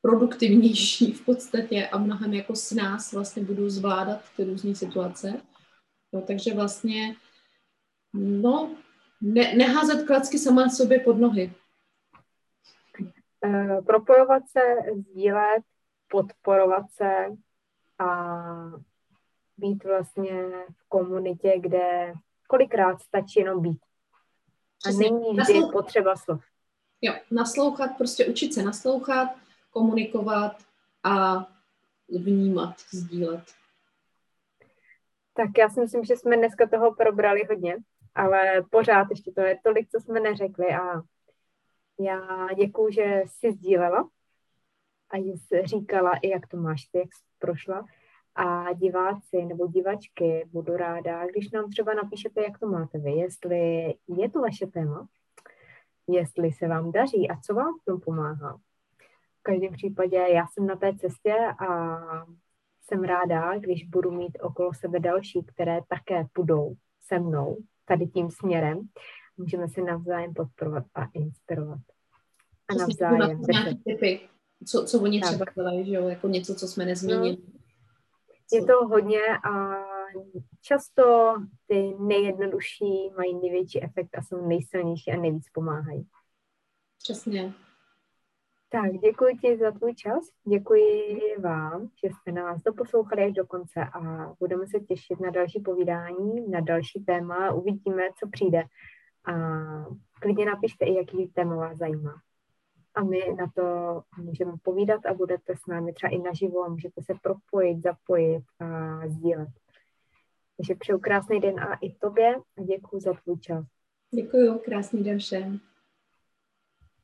produktivnější v podstatě a mnohem jako s nás vlastně budu zvládat ty různé situace. No, takže vlastně, no, ne, neházet klacky sama sobě pod nohy. Uh, propojovat se, sdílet, podporovat se a být vlastně v komunitě, kde kolikrát stačí jenom být. A není vždy Naslouchat. potřeba slov. Jo, naslouchat, prostě učit se naslouchat, komunikovat a vnímat, sdílet. Tak já si myslím, že jsme dneska toho probrali hodně, ale pořád ještě to je tolik, co jsme neřekli a já děkuju, že jsi sdílela a jsi říkala i, jak to máš ty, jak jsi prošla. A diváci nebo divačky budu ráda, když nám třeba napíšete, jak to máte vy, jestli je to vaše téma, jestli se vám daří a co vám v tom pomáhá. V každém případě já jsem na té cestě a jsem ráda, když budu mít okolo sebe další, které také půjdou se mnou tady tím směrem. Můžeme se navzájem podporovat a inspirovat. A navzájem. Typy, co, co oni tak. třeba dělají, že jo? Jako něco, co jsme nezmínili. No, je to hodně a často ty nejjednodušší mají největší efekt a jsou nejsilnější a nejvíc pomáhají. Přesně. Tak, děkuji ti za tvůj čas, děkuji vám, že jste nás doposlouchali až do konce a budeme se těšit na další povídání, na další téma, uvidíme, co přijde. A klidně napište i, jaký téma vás zajímá. A my na to můžeme povídat a budete s námi třeba i naživo můžete se propojit, zapojit a sdílet. Takže přeju krásný den a i tobě a děkuji za tvůj čas. Děkuji, krásný den všem.